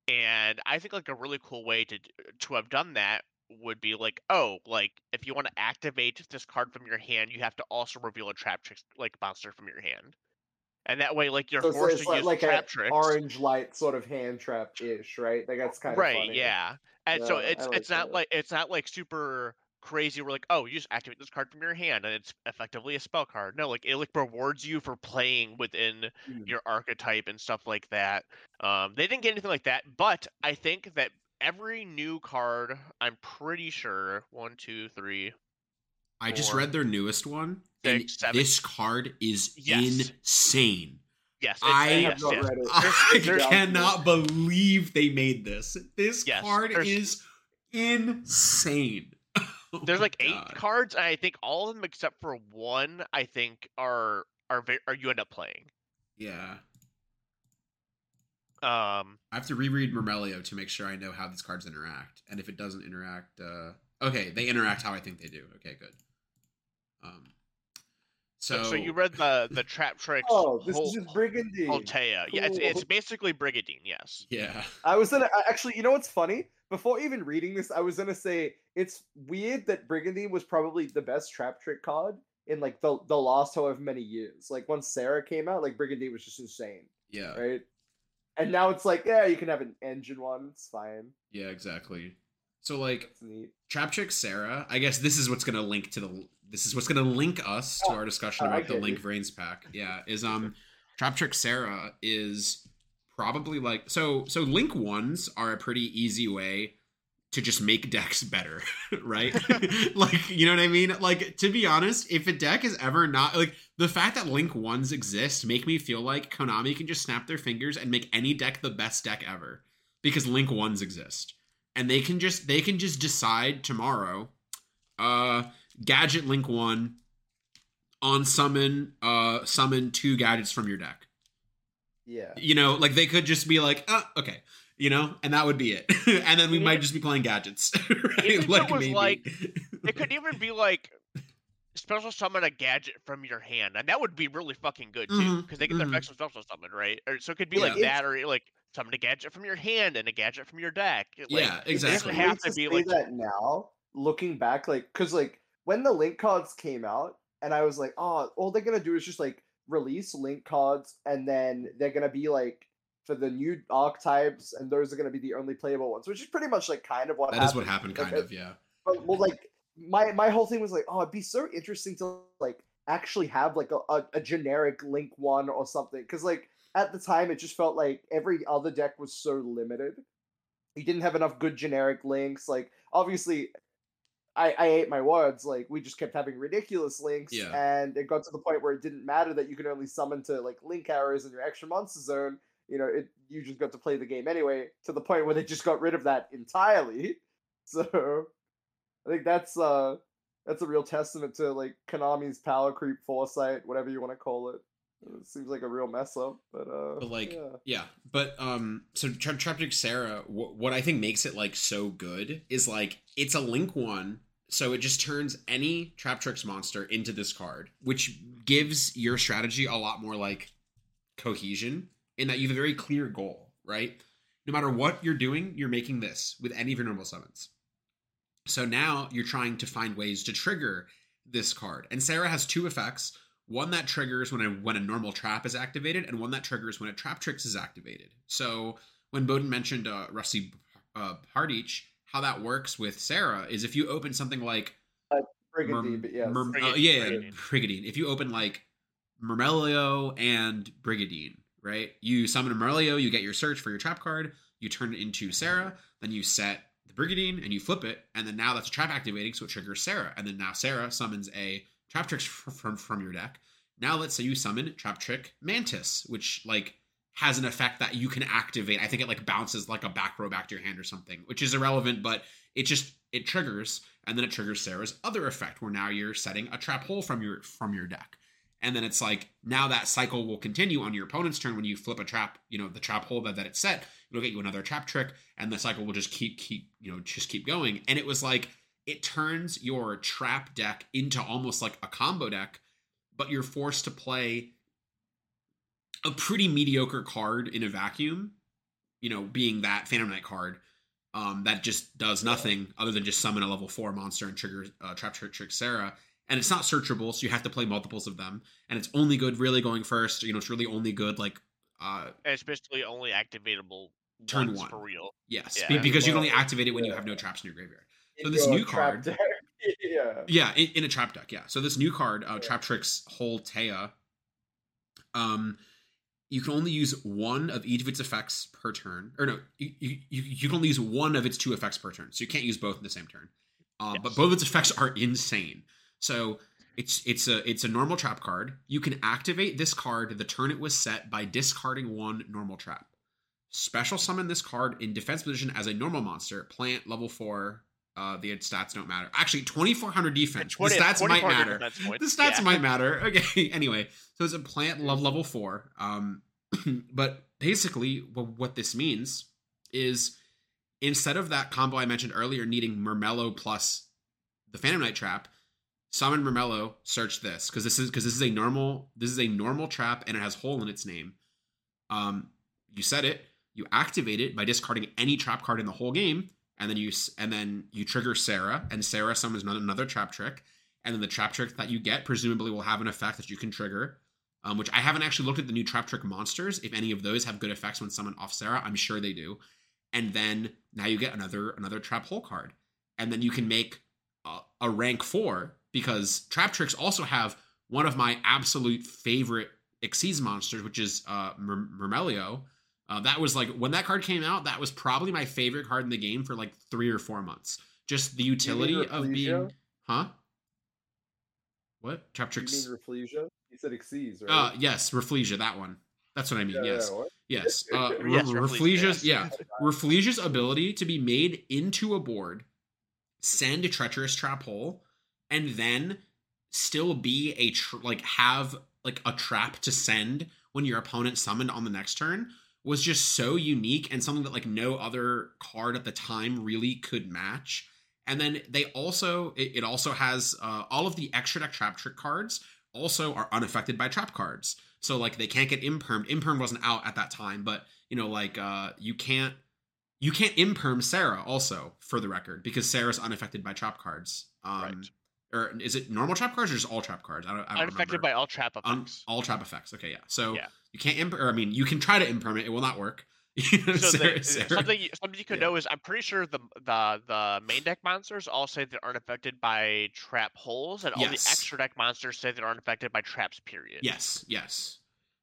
And I think like a really cool way to to have done that would be like, oh, like if you want to activate this card from your hand, you have to also reveal a trap trick like monster from your hand. And that way, like you're So forced it's to like, use like trap an tricks. orange light sort of hand trap ish, right? Like that's kind of right funny. yeah and so it's like it's not that. like it's not like super crazy we're like oh you just activate this card from your hand and it's effectively a spell card no like it like rewards you for playing within Mm. your archetype and stuff like that um they didn't get anything like that but i think that every new card i'm pretty sure one two three I just read their newest one, and seven. this card is Yes. insane. yes I I yes, not yes. read it. (laughs) I cannot believe they made this. This Yes, card is insane. (laughs) Oh there's like eight God. cards and i think all of them except for one i think are are are you end up playing Yeah. Um, I have to reread Myrmeleo to make sure I know how these cards interact. And if it doesn't interact, uh okay, they interact how I think they do. Okay, good. Um so, so, you read the the trap tricks. (laughs) Oh, this whole, is just Brigandine. Altea. Yeah, it's, it's basically brigandine. Yes. Yeah. I was gonna actually. You know what's funny? Before even reading this, I was gonna say it's weird that Brigandine was probably the best trap trick card in like the the last however many years. Like once Sera came out, like Brigandine was just insane, Yeah. right? And now it's like, yeah, you can have an engine one. It's fine. Yeah, exactly. So like Traptrix Sera, I guess this is what's gonna link to the this is what's gonna link us to Oh, our discussion about the Link. Vrains pack. (laughs) Yeah, is um Traptrix Sera is probably like so so Link ones are a pretty easy way to just make decks better, (laughs) right? (laughs) like you know what I mean? Like to be honest, if a deck is ever not like the fact that Link ones exist make me feel like Konami can just snap their fingers and make any deck the best deck ever because Link ones exist and they can just they can just decide tomorrow uh gadget link 1 on summon uh summon two gadgets from your deck Yeah. you know like they could just be like uh okay you know and that would be it (laughs) and then we Even might just be playing gadgets (laughs) Even if right it was like- It could (laughs) even be like special summon a gadget from your hand, and that would be really fucking good too, because they get their mhm. effects from special summon, right? Or so it could be Yeah. like It's- that, or like summon a gadget from your hand and a gadget from your deck. Like, yeah It's exactly have to to be like- that now, looking back, like because like when the link cards came out, and I was like, oh, all they're gonna do is just like release link cards, and then they're gonna be like for the new archetypes, and those are gonna be the only playable ones, which is pretty much like kind of what that happened. is what happened kind Okay. of yeah But well, like my my whole thing was like, oh, it'd be so interesting to like actually have like a, a, a generic link one or something, because like at the time it just felt like every other deck was so limited. You didn't have enough good generic links. Like obviously, I I ate my words. Like we just kept having ridiculous links, Yeah. and it got to the point where it didn't matter that you could only summon to like link arrows in your extra monster zone. You know, it you just got to play the game anyway. To the point where they just got rid of that entirely. (laughs) So I think that's uh that's a real testament to like Konami's power creep foresight, whatever you want to call it. It seems like a real mess up, but uh But, like, yeah. Yeah, but um, so Tra- Traptrix Sera, wh- what I think makes it like so good is like it's a link one, so it just turns any Traptrix monster into this card, which gives your strategy a lot more like cohesion in that you have a very clear goal, right? No matter what you're doing, you're making this with any of your normal summons. So now you're trying to find ways to trigger this card, and Sera has two effects one that triggers when a when a normal trap is activated, and one that triggers when a trap tricks is activated. So when Bohdan mentioned uh, Rusty uh, Hardich, how that works with Sera is if you open something like Brigandine, Mer- but yes. Mer- uh, Brigandine, yeah, yeah, Brigandine. Brigandine. If you open like Myrmeleo and Brigandine, right? You summon a Myrmeleo, oh, you get your search for your trap card, you turn it into Sera, then you set the Brigandine and you flip it, and then now that's a trap activating, so it triggers Sera, and then now Sera summons a trap trick (laughs) from from your deck. Now let's say you summon trap trick Mantis, which like has an effect that you can activate. I think it like bounces like a back row back to your hand or something, which is irrelevant, but it just it triggers and then it triggers Sera's other effect where now you're setting a trap hole from your from your deck. And then it's like now that cycle will continue on your opponent's turn when you flip a trap, you know, the trap hole that, that it's set, it'll get you another trap trick, and the cycle will just keep keep, you know, just keep going. And it was like it turns your trap deck into almost like a combo deck, but you're forced to play a pretty mediocre card in a vacuum, you know, being that Phantom Knight card um, that just does nothing other than just summon a level four monster and trigger uh, Trap Trick Trick Sera. And it's not searchable, so you have to play multiples of them. And it's only good really going first. You know, it's really only good like uh And it's basically only activatable Turn one. for real. yes, Yeah. because you can only activate it when you have no traps in your graveyard. In so this new card- (laughs) yeah. Yeah, in, in a trap deck. Yeah. So this new card, uh, Yeah. Traptrix Holeutea, um, you can only use one of each of its effects per turn. Or no, you, you, you you can only use one of its two effects per turn. So you can't use both in the same turn. Um, But both of its effects are insane. So it's it's a it's a normal trap card. You can activate this card the turn it was set by discarding one normal trap. Special summon this card in defense position as a normal monster, plant level four Uh, the stats don't matter. Actually, 2400 defense. 20 the stats might matter. The stats yeah. might matter. (laughs) Okay. anyway, so it's a plant love level four. Um, (clears throat) but basically, wh- what this means is instead of that combo I mentioned earlier, needing Myrmeleo plus the Phantom Knight trap, summon Myrmeleo, search this because this is because this is a normal this is a normal trap and it has hole in its name. Um, you set it, you activate it by discarding any trap card in the whole game, and then you and then you trigger Sera, and Sera summons another, another trap trick, and then the trap trick that you get presumably will have an effect that you can trigger. Um, which I haven't actually looked at the new trap trick monsters. If any of those have good effects when summoned off Sera, I'm sure they do. And then now you get another another trap hole card, and then you can make a, a rank four because Traptrix also have one of my absolute favorite Xyz monsters, which is uh, Mer- Myrmeleo. Uh, that was like when that card came out. That was probably my favorite card in the game for like three or four months. Just the utility of being, huh? What trap You mean Rafflesia? You said Xyz, right? Uh, yes, Rafflesia, that one. That's what I mean. Yeah, yes, yeah, yes. (laughs) Uh, Yes, Ra- Rafflesia, yeah, (laughs) Rafflesia's ability to be made into a board, send a treacherous trap hole, and then still be a tr- like have like a trap to send when your opponent summoned on the next turn was just so unique and something that like no other card at the time really could match. And then they also it, it also has uh, all of the extra deck Traptrix cards also are unaffected by trap cards. So like they can't get impermed. Imperm wasn't out at that time, but you know like uh you can't you can't imperm Sera also for the record because Sera's unaffected by trap cards. Um Right. Or is it normal trap cards or just all trap cards? I don't, I don't Unaffected remember. by all trap Un- effects. all trap effects. Okay, yeah. So Yeah. you can't imp or I mean you can try to imperm it, will not work. (laughs) so Sera- the, Sera- uh, something you- something you could yeah. know is I'm pretty sure the the the main deck monsters all say they aren't affected by trap holes, and all the extra deck monsters say they aren't affected by traps. Period. Yes, yes,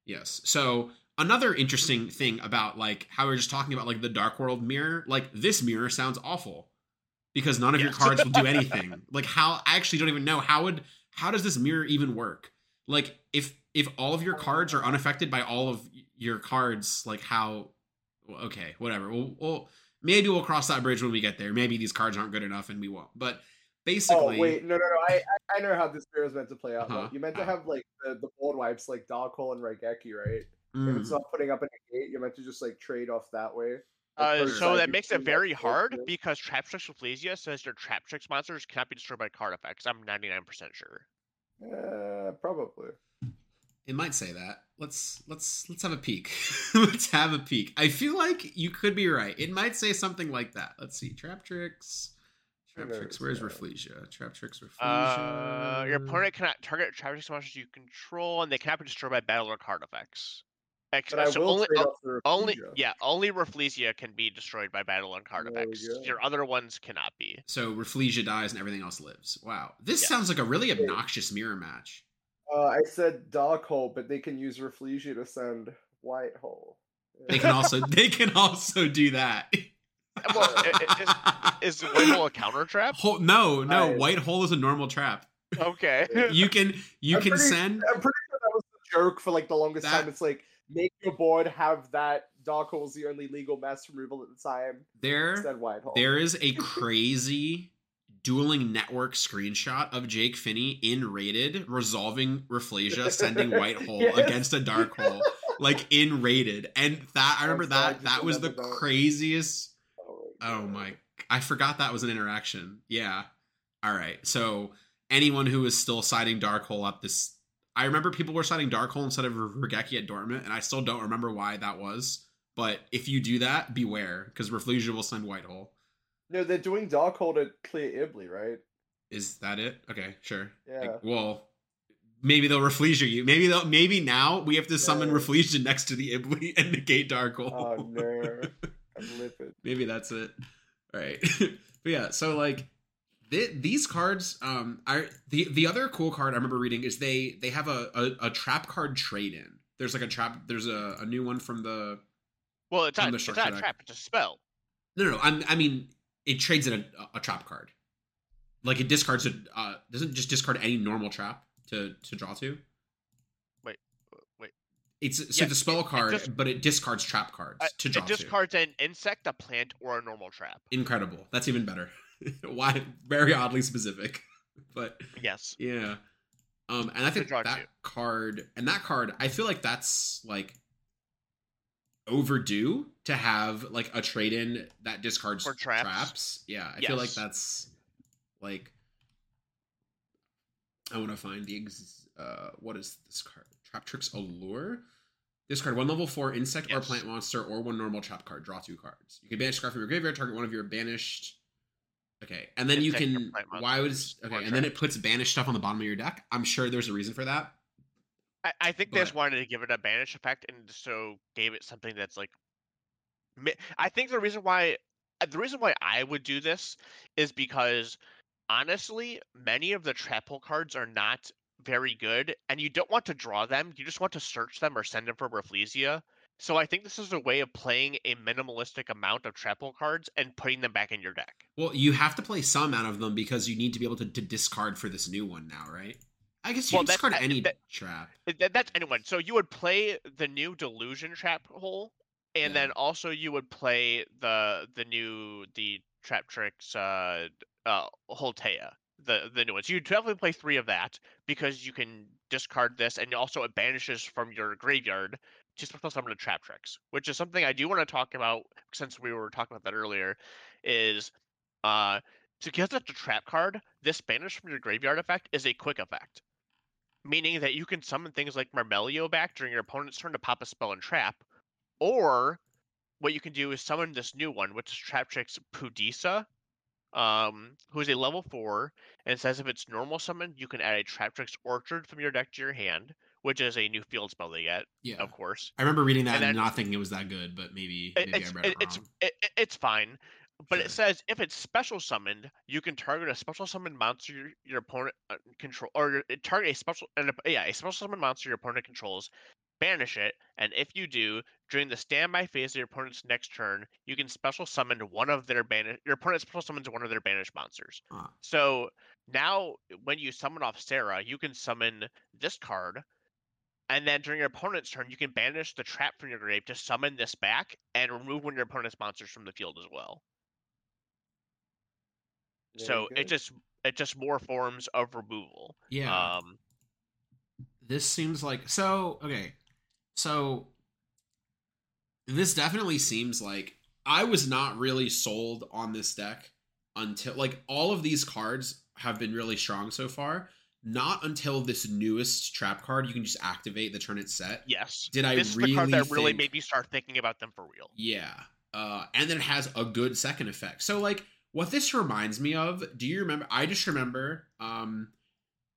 yes. So another interesting thing about like how we are just talking about like the Dark World mirror, like this mirror sounds awful because none of your cards will do (laughs) anything. like how I actually don't even know how would how does this mirror even work? Like if if all of your cards are unaffected by all of your cards, like how? Okay, whatever. We'll, we'll maybe we'll cross that bridge when we get there. Maybe these cards aren't good enough and we won't. But basically, Oh wait, no, no, no. I I- know how this mirror is meant to play out. Uh-huh. Like, you meant to have like the, the board wipes like Dark Hole and Raigeki, right? If mm, it's not putting up a gate, you're meant to just like trade off that way. Like, Uh, so that makes it very hard both ways. because Traptrix Rafflesia says your Traptrix monsters cannot be destroyed by card effects. I'm 99% sure. Uh, probably. It might say that. Let's let's let's have a peek. (laughs) let's have a peek. I feel like you could be right. It might say something like that. Let's see. Traptrix. Trap tricks. Where's yeah. Rafflesia? Traptrix. Rafflesia. Uh, your opponent cannot target Traptrix monsters you control, and they cannot be destroyed by battle or card effects. Ex- But I so will only, trade o- off only, yeah, only Rafflesia can be destroyed by battle and card effects. go. Your other ones cannot be. So Rafflesia dies and everything else lives. Wow. This Yeah. sounds like a really obnoxious mirror match. Uh, I said Dark Hole, but they can use Rafflesia to send White Hole. They can also (laughs) they can also do that. Well, i- (laughs) Is White Hole a counter trap? Hole- no, no. Nice. White hole is a normal trap. Okay. You can you I'm can pretty- send I'm pretty sure that was the joke for like the longest That- time. It's like make your board have that Dark Hole's the only legal mass removal at the time. there Send White Hole. There is a (laughs) crazy dueling network screenshot of Jake Finney in rated resolving Rafflesia sending (laughs) white hole Yes. against a dark hole, like in rated. And that I remember I'm sorry, I that that was the that. craziest. Oh, oh God. my! I forgot that was an interaction. Yeah. All right. So anyone who is still citing dark hole at this, I remember people were citing dark hole instead of Raigeki at Dortmund, and I still don't remember why that was. But if you do that, beware because Rafflesia will send white hole. No, they're doing Dark Hole to clear Ibley, right? Is that it? Okay, sure. Yeah. Like, well, maybe they'll Rafflesia you. Maybe they'll. Maybe now we have to summon. Rafflesia next to the Ibli (laughs) and negate Darkle. Oh no, (laughs) I'm livid. maybe that's it. All right. (laughs) but yeah, so like th- these cards, um, are the the other cool card I remember reading is they they have a a, a trap card trade in. There's like a trap. There's a, a new one from the. Well, it's not. the It's not a trap. It's a spell. No, no, no. I'm, I mean, it trades in a, a trap card. Like it discards a uh, doesn't just discard any normal trap to to draw to. Wait. Wait. It's so Yeah, a spell it- it card, just- but it discards trap cards Uh, to draw it to. discards an insect, a plant, or a normal trap. Incredible. That's even better. (laughs) Why? Very oddly specific, (laughs) but Yes. yeah. Um, and I think that too. card and that card, I feel like that's like overdue to have like a trade in that discards For traps? Yeah, I feel like that's like I want to find the ex- uh what is this card? Traptrix Allure. This card, one level four insect or plant monster, or one normal trap card. Draw two cards. You can banish a card from your graveyard. Target one of your banished. Okay, and then you can. Why would okay? And then it puts banished stuff on the bottom of your deck. I'm sure there's a reason for that. I, I think they just wanted to give it a banish effect and so gave it something that's like. I think the reason why uh, the reason why I would do this is because honestly, many of the trap hole cards are not very good, and you don't want to draw them. You just want to search them or send them for Rafflesia. So I think this is a way of playing a minimalistic amount of trap hole cards and putting them back in your deck. Well, you have to play some out of them because you need to be able to, to discard for this new one now, right? I guess you Well, can discard any that- trap. Uh, That, that's anyone. So you would play the new delusion trap hole, and Yeah. then also you would play the the new the Traptrix uh uh Holeutea, the the new ones. You definitely play three of that because you can discard this, and also it banishes from your graveyard to special summon the Traptrix, which is something I do want to talk about since we were talking about that earlier. Is uh to get the trap card, this banish from your graveyard effect is a quick effect meaning that you can summon things like Myrmeleo back during your opponent's turn to pop a spell and trap, or what you can do is summon this new one, which is Trap Trick's Pudisa, um, who is a level four, and says if it's normal summon, you can add a Traptrix Orchard from your deck to your hand, which is a new field spell they get, Yeah, of course. I remember reading that And and, not thinking it was that good, but maybe maybe it's I read it, it- it's wrong. it, it- it's fine, but Sure. it says if it's special summoned, you can target a special summoned monster your, your opponent uh, control, or target a special and yeah a special summoned monster your opponent controls, banish it, and if you do during the standby phase of your opponent's next turn, you can special summon one of their banish your opponent special summons one of their banished monsters. Ah. So now when you summon off Sera, you can summon this card. And then during your opponent's turn, you can banish the trap from your grave to summon this back and remove one of your opponent's monsters from the field as well. Very so it just it just more forms of removal. yeah. Um, this seems like so okay so this definitely seems like i was not really sold on this deck until like all of these cards have been really strong so far not until this newest trap card you can just activate the turn it's set yes. did i this really is the card that really think- made me start thinking about them for real. yeah. Uh, and then it has a good second effect. So like what this reminds me of, do you remember I just remember um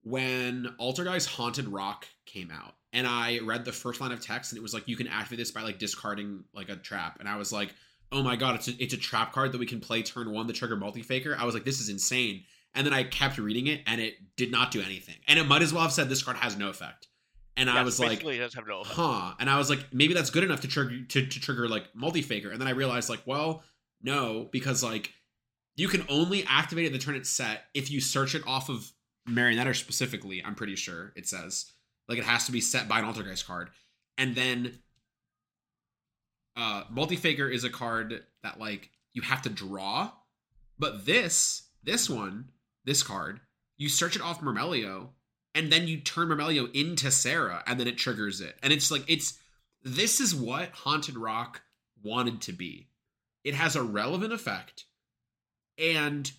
when Altergeist Haunted Rock came out and I read the first line of text and it was like you can activate this by like discarding like a trap. And I was like, oh my god, it's a, it's a trap card that we can play turn one the trigger multi faker. I was like, this is insane. And then I kept reading it and it did not do anything. And it might as well have said this card has no effect. And I was like, it does have no huh. And i was like maybe that's good enough to trigger to, to trigger like multi-faker. And then i realized like well no because like you can only activate it the turn it's set if you search it off of Marionetter specifically i'm pretty sure it says. Like it has to be set by an altergeist card. And then uh multi-faker is a card that like you have to draw. But this this one this card you search it off Myrmeleo and then you turn Myrmeleo into Sera, and then it triggers it. And it's like it's this is what Haunted Rock wanted to be. It has a relevant effect, and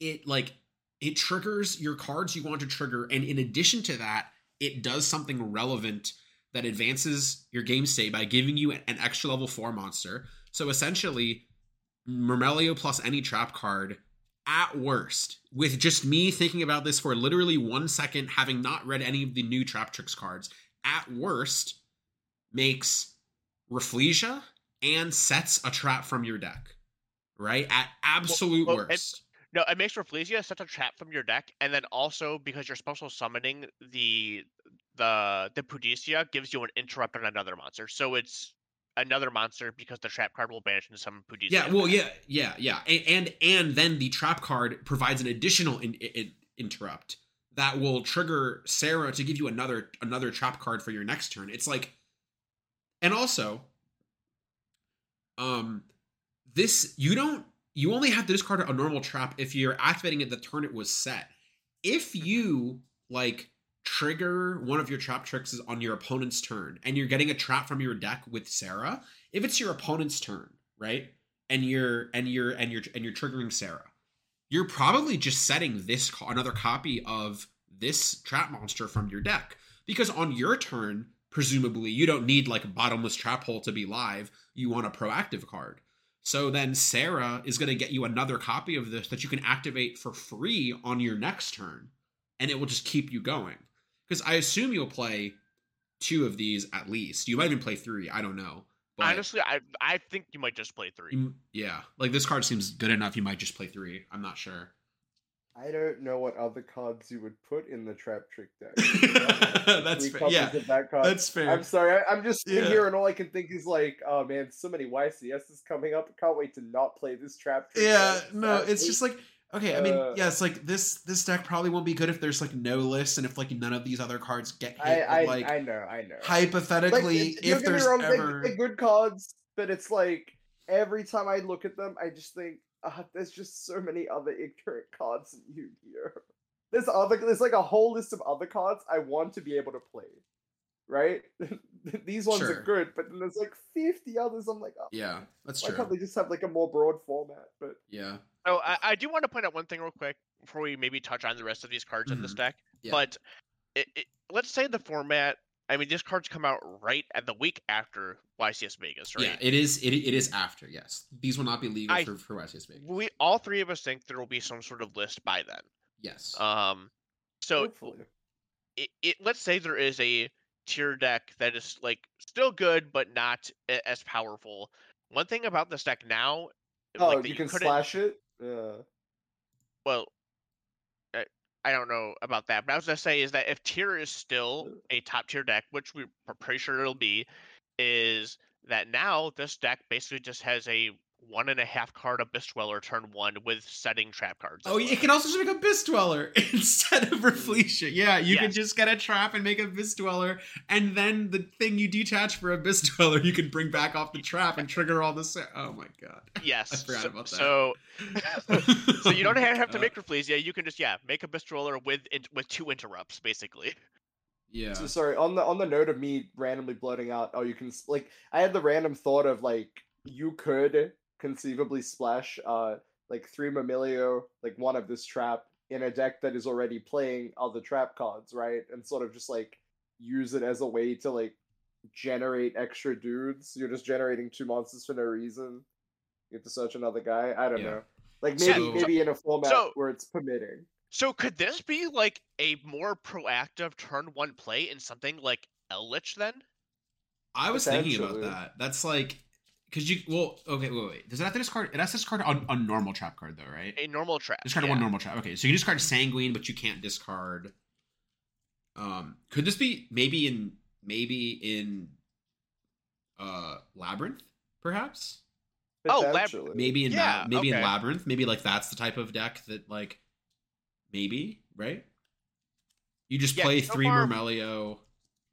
it like it triggers your cards you want to trigger, and in addition to that, it does something relevant that advances your game state by giving you an extra level four monster. So essentially, Myrmeleo plus any trap card at worst, with just me thinking about this for literally one second, having not read any of the new Traptrix cards, at worst, makes Rafflesia and sets a trap from your deck. Right? At absolute well, it- worst. No, it makes Rafflesia such a trap from your deck, and then also because you're special summoning the the the Pudica gives you an interrupt on another monster. So it's another monster because the trap card will banish and some Pudica. yeah, well, yeah, yeah, yeah. A- And and then the trap card provides an additional in, in, interrupt that will trigger Sera to give you another another trap card for your next turn. It's like and also um this you don't you only have to discard a normal trap if you're activating it the turn it was set. If you like trigger one of your Traptrix is on your opponent's turn and you're getting a trap from your deck with Sera, if it's your opponent's turn, right? And you're and you're and you're and you're triggering Sera, you're probably just setting this another copy of this trap monster from your deck because on your turn, presumably you don't need like a bottomless trap hole to be live. You want a proactive card. So then Sera is going to get you another copy of this that you can activate for free on your next turn, and it will just keep you going. Because I assume you'll play two of these at least. You might even play three. I don't know. But Honestly, I I think you might just play three. you- yeah, like this card seems good enough. You might just play three. I'm not sure. I don't know what other cards you would put in the trap trick deck. (laughs) That's Three fair. Yeah, that card. that's fair. I'm sorry. I, I'm just in Yeah. here, and all I can think is like, oh man, so many YCS is coming up. I can't wait to not play this trap. trick yeah deck. no That it's is- just like okay i mean Uh, yeah it's like this this deck probably won't be good if there's like no list and if like none of these other cards get hit I, I, like I know, I know. hypothetically don't if there's wrong, ever they're good cards, but it's like every time I look at them, I just think, ah, there's just so many other ignorant cards in Yu-Gi-Oh. There's other, there's like a whole list of other cards I want to be able to play, right? (laughs) These ones Sure. are good, but then there's like 50 others. I'm like, oh, yeah that's why true can't they just have like a more broad format? But yeah So I, I do want to point out one thing real quick before we maybe touch on the rest of these cards in this deck. Yeah. But it, it, let's say the format. I mean, these cards come out right at the week after YCS Vegas, right? yeah it is it, it is after yes these will not be legal I- for for YCS Vegas. we all three of us think there will be some sort of list by then. yes Um, so hopefully. it, it let's say there is a tier deck that is like still good but not as powerful. One thing about this deck now, Oh, like, that you can slash it? Yeah. well I, I don't know about that but i was gonna say is that if Tear is still Uh. a top tier deck which we're pretty sure it'll be is that now this deck basically just has a one and a half card abyss dweller turn one with setting trap cards Oh, well. it can also just make a Abyss Dweller (laughs) instead of Rafflesia. Yeah, you can just get a trap and make a Abyss Dweller, and then the thing you detach for Abyss Dweller, you can bring back off the trap and trigger all the. Sa- oh my god. (laughs) yes I forgot so, about that. so (laughs) so you don't have to Uh, make Rafflesia, you can just yeah make a abyss dweller with in, with two interrupts basically Yeah. So sorry on the on the note of me randomly blurting out. Oh, you can like I had the random thought of like you could conceivably splash uh like three Myrmeleo like one of this trap in a deck that is already playing other trap cards, right? And sort of just like use it as a way to like generate extra dudes. You're just generating two monsters for no reason. You have to search another guy. I don't Yeah. know. Like maybe So- maybe in a format so- where it's permitting. so could this be like a more proactive turn one play in something like Eldritch then I was thinking about that. That's like because you well okay wait wait. Does it have to discard it has to discard on a normal trap card though right? A normal trap discard yeah. one normal trap. Okay so you discard sanguine but you can't discard um could this be maybe in maybe in uh labyrinth perhaps? Oh, Lab- Potentially. maybe in Yeah, that maybe in labyrinth maybe like that's the type of deck that like maybe right? You just Yeah, play so three far- Myrmeleo,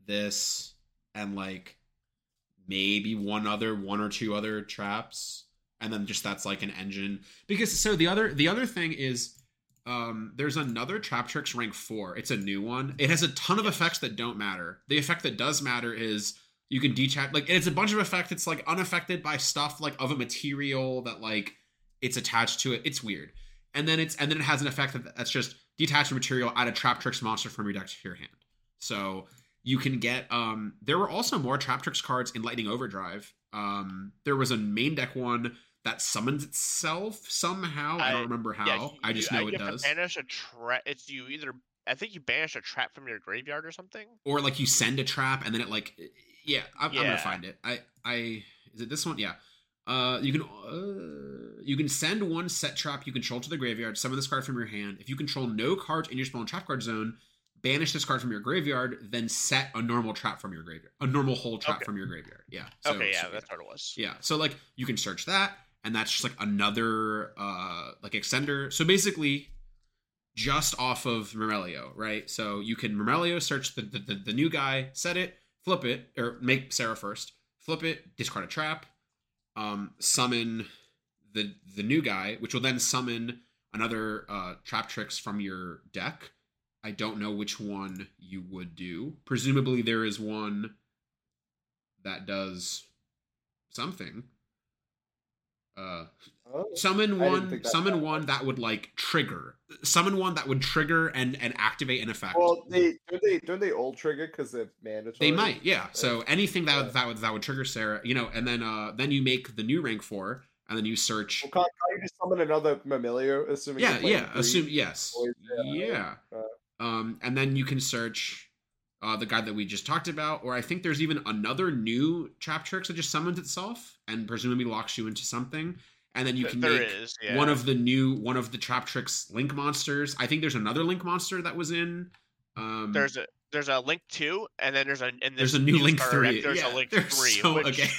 this and like maybe one other one or two other traps. And then just that's like an engine. Because so the other the other thing is um there's another Traptrix rank 4 it's a new one. It has a ton of effects that don't matter. The effect that does matter is you can detach like it's a bunch of effect it's like unaffected by stuff like of a material that like it's attached to it. It's weird. And then it's and then it has an effect that, that's just detach a material add a Traptrix monster from your deck to your hand. So you can get um there were also more Traptrix cards in lightning overdrive. Um there was a main deck one that summons itself somehow. I, I- don't remember how. Yeah, i just you- know you it does. banish a trap. It's you either. I think you banish a trap from your graveyard or something. or like you send a trap and then it like yeah i'm, I'm gonna find it. I i is it this one? Yeah. Uh you can uh, you can send one set trap you control to the graveyard summon this card from your hand. If you control no cards in your spell and trap card zone banish this card from your graveyard then set a normal trap from your graveyard a normal whole trap Okay. from your graveyard yeah so, okay, yeah, so, that's what it was. yeah so like you can search that and that's just like another uh like extender so basically just off of Myrmeleo, right? So you can Myrmeleo search the, the, the, the new guy, set it, flip it, or make Sera first, flip it, discard a trap, um, summon the the new guy, which will then summon another uh, Traptrix from your deck. I don't know which one you would do. Presumably, there is one that does something. Uh, Oh, summon one, summon that one that would like trigger. Summon one that would trigger and and activate an effect. Well, they don't they don't they all trigger because they're mandatory. They might, yeah. So anything that Yeah. would, that would that would trigger Sera, you know, and then uh then you make the new rank four, and then you search. Well, can't, can't you just summon another Myrmeleo, assuming? Yeah, yeah. Assume yes, yeah. yeah. Uh, Um, and then you can search uh the guy that we just talked about, or I think there's even another new Traptrix that just summons itself and presumably locks you into something, and then you can there make is, yeah. one of the new one of the Traptrix link monsters. I think there's another link monster that was in. Um, there's a there's a link two, and then there's a and there's a new link three. There's yeah, a link there's three. So, which, okay,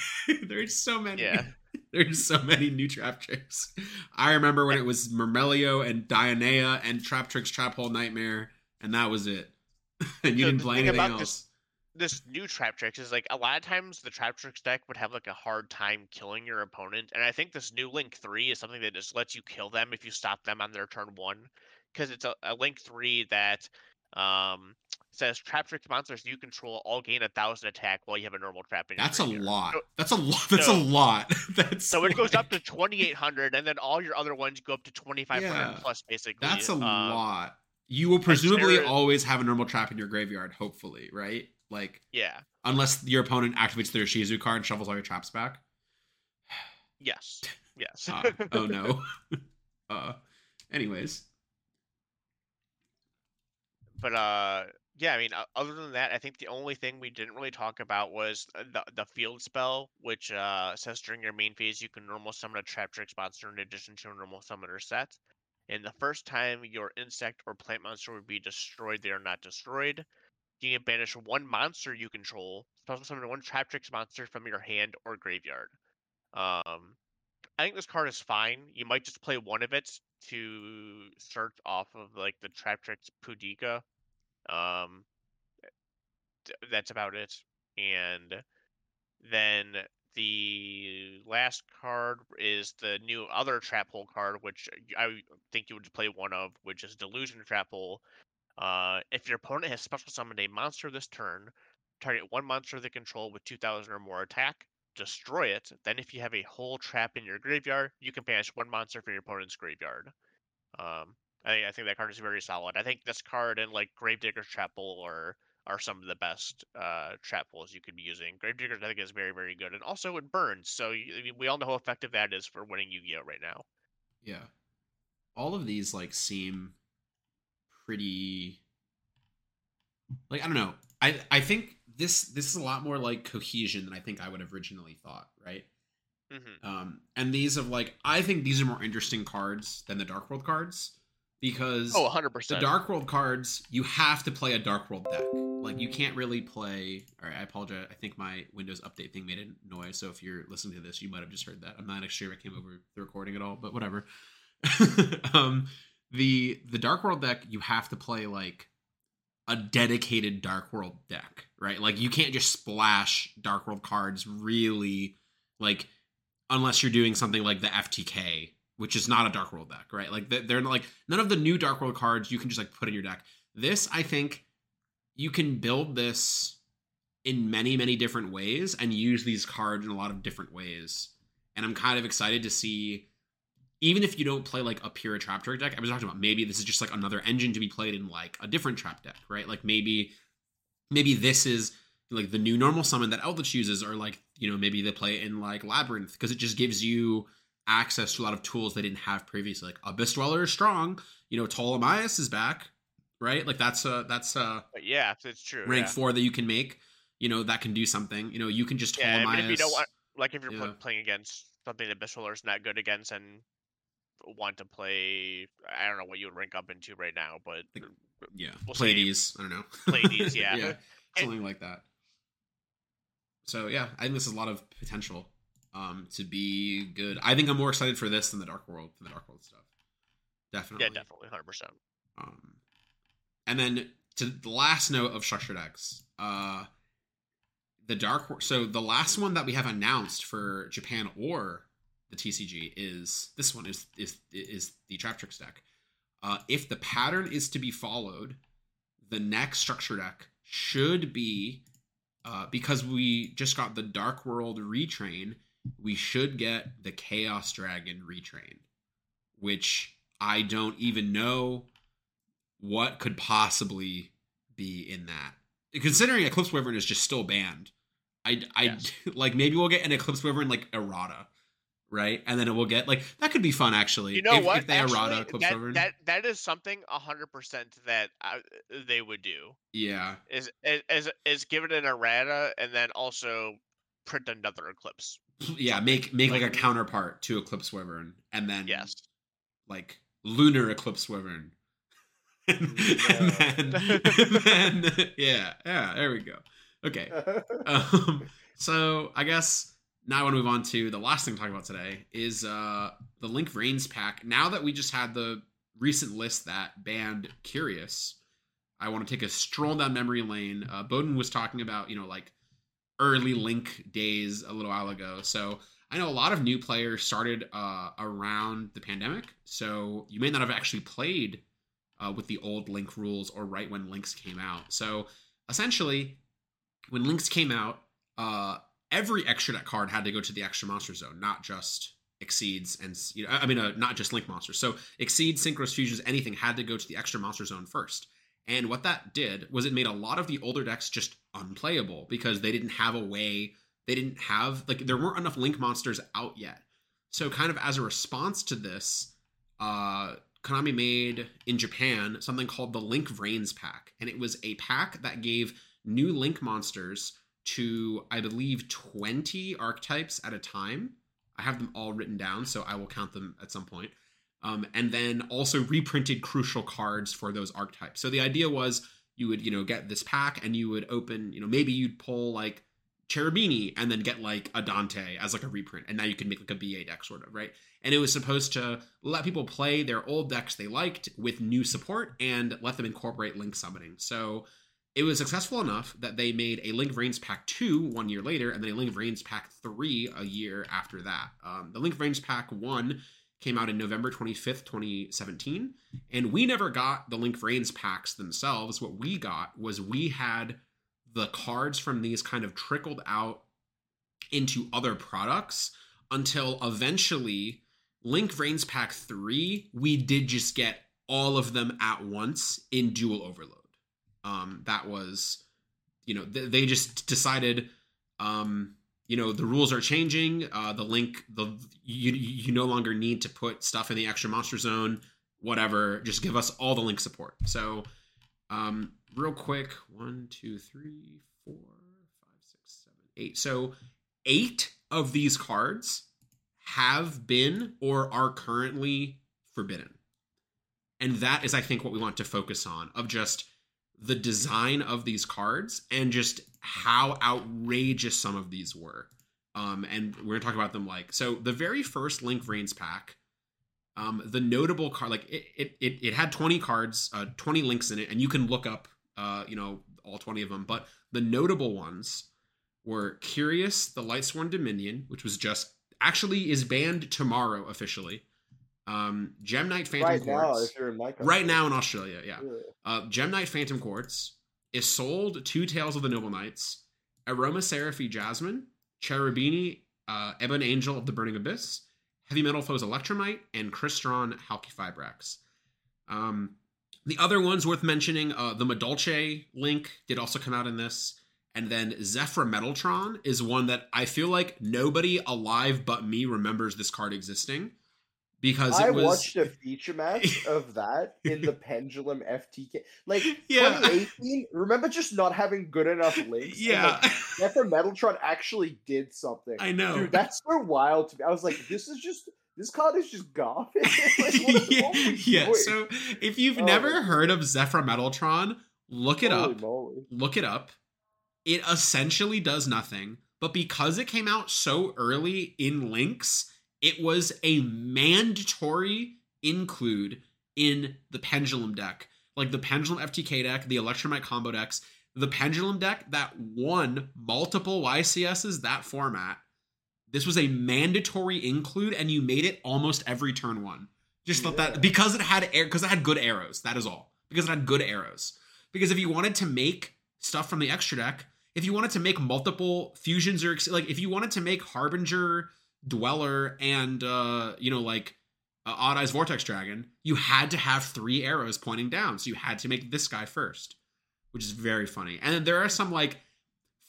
(laughs) there's so many. Yeah. (laughs) there's so many new Traptrix. I remember when it was Myrmeleo and Dionaea and Traptrix Trap Hole Nightmare, and that was it. (laughs) and you The- didn't play anything about else. this- this new Traptrix is like a lot of times the Traptrix deck would have like a hard time killing your opponent, and I think this new link three is something that just lets you kill them if you stop them on their turn one, because it's a, a link three that um says Traptrix monsters you control all gain a thousand attack while you have a normal trap in your That's a lot. So- That's a (laughs) lot. That's so- a lot. That's So it goes up to twenty eight hundred, and then all your other ones go up to twenty five hundred Yeah. plus, basically. That's a Um, lot. You will presumably always have a normal trap in your graveyard, hopefully, right? Like Yeah. unless your opponent activates their Shizu card and shovels all your traps back. Yes. Yes. Uh, (laughs) oh no. (laughs) uh anyways. but uh yeah i mean other than that i think the only thing we didn't really talk about was the, the field spell which uh says during your main phase you can normal summon a trap trick sponsor in addition to a normal summoner set and the first time your insect or plant monster would be destroyed they are not destroyed. You can banish one monster you control special summon one Traptrix monster from your hand or graveyard. Um i think this card is fine. You might just play one of it to search off of like the trap tricks pudika um, th- that's about it. And then the last card is the new other trap hole card, which I think you would play one of, which is Delusion Trap Hole. Uh, if your opponent has special summoned a monster this turn, target one monster they control with 2,000 or more attack, destroy it. Then, if you have a whole trap in your graveyard, you can banish one monster from your opponent's graveyard. Um, I, I think that card is very solid. I think this card and like Gravedigger's Trap Hole are some of the best uh, trap holes you could be using. Gravedigger's I think is very very good, and also it burns. So you, I mean, we all know how effective that is for winning Yu-Gi-Oh right now. Yeah. All of these like seem pretty like I don't know. I I think this this is a lot more like cohesion than I think I would have originally thought, right? hmm Um and these of like I think these are more interesting cards than the Dark World cards because Oh, 100% the. Dark World cards you have to play a Dark World deck. Like you can't really play. All right, I apologize. I think my Windows update thing made a noise. So if you're listening to this, you might have just heard that. I'm not sure if I came over the recording at all, but whatever. (laughs) um, the the Dark World deck you have to play like a dedicated Dark World deck, right? Like you can't just splash Dark World cards really like unless you're doing something like the FTK, which is not a Dark World deck, right? Like they- they're like none of the new Dark World cards you can just like put in your deck. This, I think, you can build this in many many different ways and use these cards in a lot of different ways. And I'm kind of excited to see. Even if you don't play like a pure Traptrix deck, I was talking about maybe this is just like another engine to be played in like a different trap deck, right? Like maybe maybe this is like the new normal summon that Eldritch uses, or like you know maybe they play it in like Labyrinth because it just gives you access to a lot of tools they didn't have previously. Like Abyss Dweller is strong, you know Ptolemaeus is back, right? Like that's uh that's uh But yeah, it's true. rank yeah. four that you can make, you know that can do something. You know you can just Yeah, I mean, Ptolemaeus. if you don't want, like, if you're Yeah. playing against something that Abyss is not good against and want to play, I don't know what you would rank up into right now, but Like, yeah, we'll these. I don't know. Pleiades, (laughs) yeah. yeah, something like that. So yeah, I think this is a lot of potential um, to be good. I think I'm more excited for this than the Dark World, than the Dark World stuff. Definitely. yeah, definitely, hundred percent. Um, and then to the last note of structured X, uh, the Dark So the last one that we have announced for Japan or the TCG is this one is is is the Traptrix deck. Uh, if the pattern is to be followed, the next structure deck should be uh, because we just got the Dark World retrain. We should get the Chaos Dragon retrain, which I don't even know what could possibly be in that. Considering Eclipse Wyvern is just still banned, I I Yes. (laughs) like maybe we'll get an Eclipse Wyvern like errata, right? And then it will get like that could be fun actually. You know if, what? If they Actually, errata Eclipse that, Wyvern, that that is something hundred percent that I, they would do. yeah, Is is is- is give it an errata and then also print another eclipse. Yeah, make make like, Like- a counterpart to Eclipse Wyvern, and then Yes. like lunar Eclipse Wyvern. (laughs) and, Yeah. then, and then, (laughs) yeah, yeah, there we go. Okay. Um, so I guess now I want to move on to the last thing to talk about today is uh the Link Vrains pack. Now that we just had the recent list that banned Curious, I want to take a stroll down memory lane. Uh, Bohdan was talking about, you know, like early Link days a little while ago. So I know a lot of new players started uh, around the pandemic. So you may not have actually played uh, with the old Link rules or right when Links came out. So essentially, when Links came out, uh, every extra deck card had to go to the extra monster zone, not just exceeds and you know, I mean, uh, not just Link monsters. So exceeds, synchros, fusions, anything had to go to the extra monster zone first. And what that did was it made a lot of the older decks just unplayable because they didn't have a way. They didn't have like there weren't enough Link monsters out yet. So kind of as a response to this, uh, Konami made in Japan something called the Link Vrains pack, and it was a pack that gave new Link monsters to I believe twenty archetypes at a time. I have them all written down, so I will count them at some point. Um, and then also reprinted crucial cards for those archetypes. So the idea was you would you know get this pack and you would open you know maybe you'd pull like Cherubini and then get like a Dante as like a reprint, and now you can make like a BA deck sort of right. And it was supposed to let people play their old decks they liked with new support and let them incorporate Link summoning. So it was successful enough that they made a Link Vrains Pack 2 one year later, and then a Link Vrains Pack 3 a year after that. Um, the Link Vrains Pack 1 came out in November 25th, 2017, and we never got the Link Vrains packs themselves. What we got was we had the cards from these kind of trickled out into other products until eventually Link Vrains Pack 3, we did just get all of them at once in Duel Overload. Um, that was, you know, th- they just decided, um, you know, the rules are changing. Uh, the link, the you you no longer need to put stuff in the extra monster zone. Whatever, just give us all the link support. So, um, real quick, one, two, three, four, five, six, seven, eight. So, eight of these cards have been or are currently forbidden. And that is, I think, what we want to focus on of just the design of these cards and just how outrageous some of these were. Um, and we're gonna talk about them like so. The very first Link Vrains pack, um, the notable card, like it, it, it, it had twenty cards, uh, twenty links in it, and you can look up, uh, you know, all twenty of them. But the notable ones were Curious, the Lightsworn Dominion, which was just actually is banned tomorrow officially. Um, Gem Knight Phantom right now, Quartz. if you're in my country. right now in Australia, yeah. Yeah. Uh, Gem Knight Phantom Quartz, Isolde Two Tales of the Noble Knights, Aroma Seraphy Jasmine, Cherubini uh, Ebon Angel of the Burning Abyss, Heavy Metal Foes Electromite, and Crystron Halqifibrax. Um, the other ones worth mentioning, uh, the Madolche link did also come out in this. And then Zefra Metaltron is one that I feel like nobody alive but me remembers this card existing. Because it I was watched a feature match (laughs) of that in the Pendulum FTK. Like Yeah. 2018, remember just not having good enough links? Yeah. (laughs) like, Zefra Metaltron actually did something. I know. Dude, that's so wild to me. I was like, this is just this card is just garbage. (laughs) like, what, yeah, what yeah. So if you've Oh never heard of Zefra Metaltron, look it Holy up. moly. Look it up. It essentially does nothing, but because it came out so early in Links, it was a mandatory include in the Pendulum deck. Like the Pendulum FTK deck, the Electromite combo decks, the Pendulum deck that won multiple YCSs that format this was a mandatory include, and you made it almost every turn one. Just thought Yeah. that because it had air, because it had good arrows. That is all. Because it had good arrows. Because if you wanted to make stuff from the extra deck, if you wanted to make multiple fusions or like if you wanted to make Harbinger, Dweller, and uh, you know like uh, Odd Eyes Vortex Dragon, you had to have three arrows pointing down. So you had to make this guy first, which is very funny. And then there are some like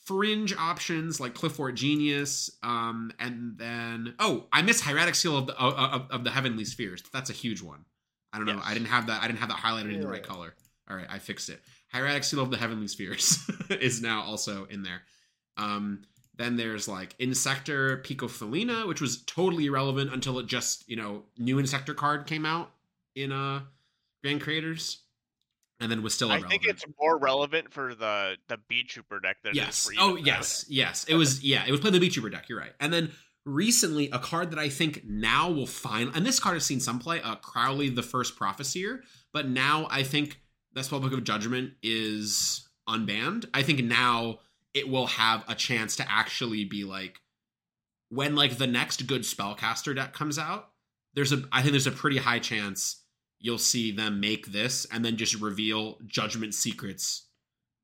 fringe options like Clifford Genius, um, and then oh, I missed Hieratic Seal of the of, of, the Heavenly Spheres. That's a huge one. I don't know. Yes. I didn't have that. I didn't have that highlighted in the right color. All right, I fixed it. Hieratic Seal of the Heavenly Spheres (laughs) is now also in there. Um, then there's like Insector Picofelina, which was totally irrelevant until it just, you know, new Insector card came out in uh Grand Creators. And then was still I think it's more relevant for the the Beetrooper deck than yes. Oh, yes. Yes. It was yeah, it was playing the Beetrooper deck, you're right. And then recently a card that I think now will find and this card has seen some play, uh Crowley the First Propheseer, but now I think that's Spellbook of Judgment is unbanned. I think now it will have a chance to actually be like when like the next good spellcaster deck comes out, there's a I think there's a pretty high chance you'll see them make this and then just reveal judgment secrets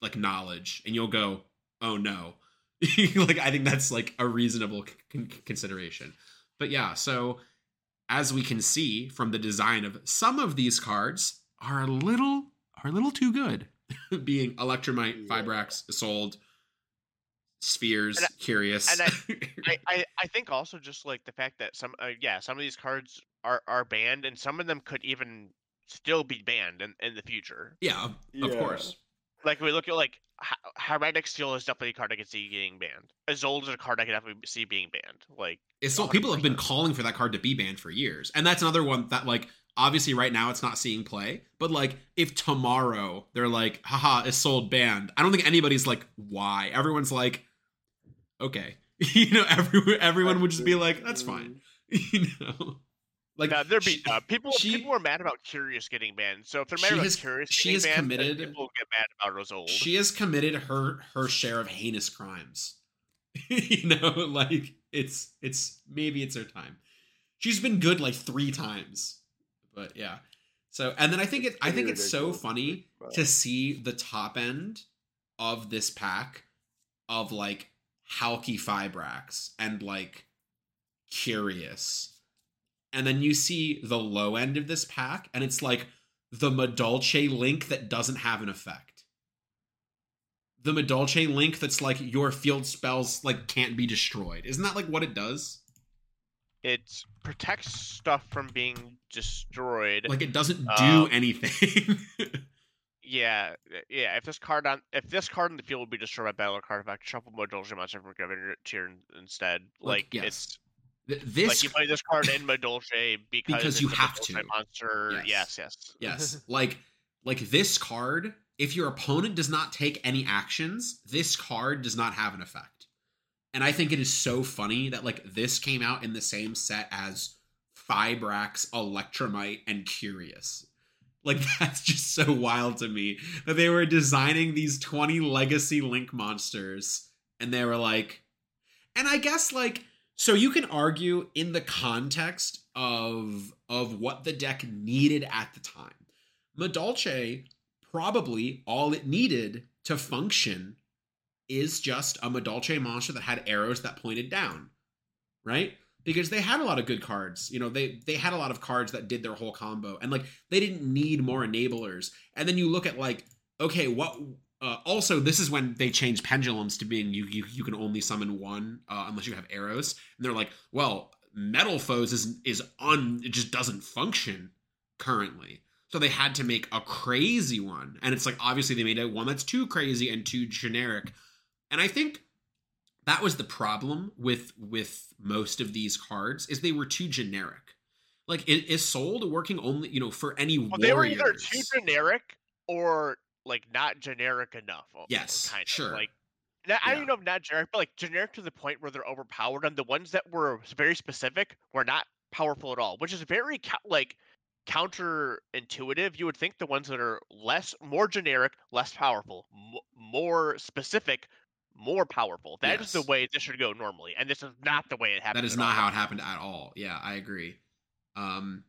like knowledge and you'll go, "Oh no." (laughs) like I think that's like a reasonable con- consideration. But yeah, so as we can see from the design of some of these cards are a little are a little too good. (laughs) Being Electromite, Yeah. Fibrax, Isolde, Spheres, And I- Curious. and (laughs) I, I, I think also just like the fact that some uh, yeah some of these cards are are banned and some of them could even still be banned in, in the future. yeah, of Yeah. course. Like we look at like Hy- Hieratic Seal is definitely a card I could see getting banned. Isolde is a card I could definitely see being banned. Like It's still people have been calling for that card to be banned for years. And that's another one that like obviously right now it's not seeing play, but like if tomorrow they're like, haha, Isolde banned, I don't think anybody's like, why? Everyone's like, okay. (laughs) you know, everyone everyone would just be like, that's fine. (laughs) you know. Like no, there'd be she- uh, people. she- people are mad about Curious getting banned. So if they're mad She about has- Curious she getting has banned, committed- people get mad about Isolde. she has committed her her share of heinous crimes. (laughs) you know, like it's it's maybe it's her time. She's been good like three times, but yeah. So and then I think it I think it's so funny to see the top end of this pack of like Halqifibrax and like Curious. And then you see the low end of this pack, and it's like the Madolche link that doesn't have an effect. The Madolche link that's like your field spells like can't be destroyed. Isn't that like what it does? it protects stuff from being destroyed. Like it doesn't do Um, anything. (laughs) yeah, yeah. If this card on if this card in the field would be destroyed by battle card effect, shuffle Madolche monster from graveyard your instead. Like, Like, yes. it's Th- this like you play this card in Madolche because, Because you have to. monster. Yes. Yes, yes. Yes. (laughs) like like this card, if your opponent does not take any actions, this card does not have an effect. And I think it is so funny that like this came out in the same set as Fibrax, Electromite, and Curious. Like (laughs) that's just so wild to me that they were designing these 20 legacy link monsters and they were like and I guess like so you can argue in the context of of what the deck needed at the time. Madolche probably all it needed to function is just a Madolche monster that had arrows that pointed down. Right? Because they had a lot of good cards. You know, they they had a lot of cards that did their whole combo and like they didn't need more enablers. And then you look at like okay, what uh, also, this is when they changed pendulums to being you you, you can only summon one uh, unless you have arrows, and they're like, well, metal foes is is un it just doesn't function currently, so they had to make a crazy one, and it's like obviously they made a one that's too crazy and too generic, and I think that was the problem with with most of these cards is they were too generic. Like it is sold working only you know for any Well, they were either too generic or like not generic enough. Yes, kind of sure. like. Not, I don't know if not generic, but like generic to the point where they're overpowered, and the ones that were very specific were not powerful at all, which is very like counterintuitive. You would think the ones that are less, more generic, less powerful, m- more specific, more powerful. That is Yes. the way this should go normally, and this is not the way it happened. that is not all. how it happened at all. Yeah, I agree. Um,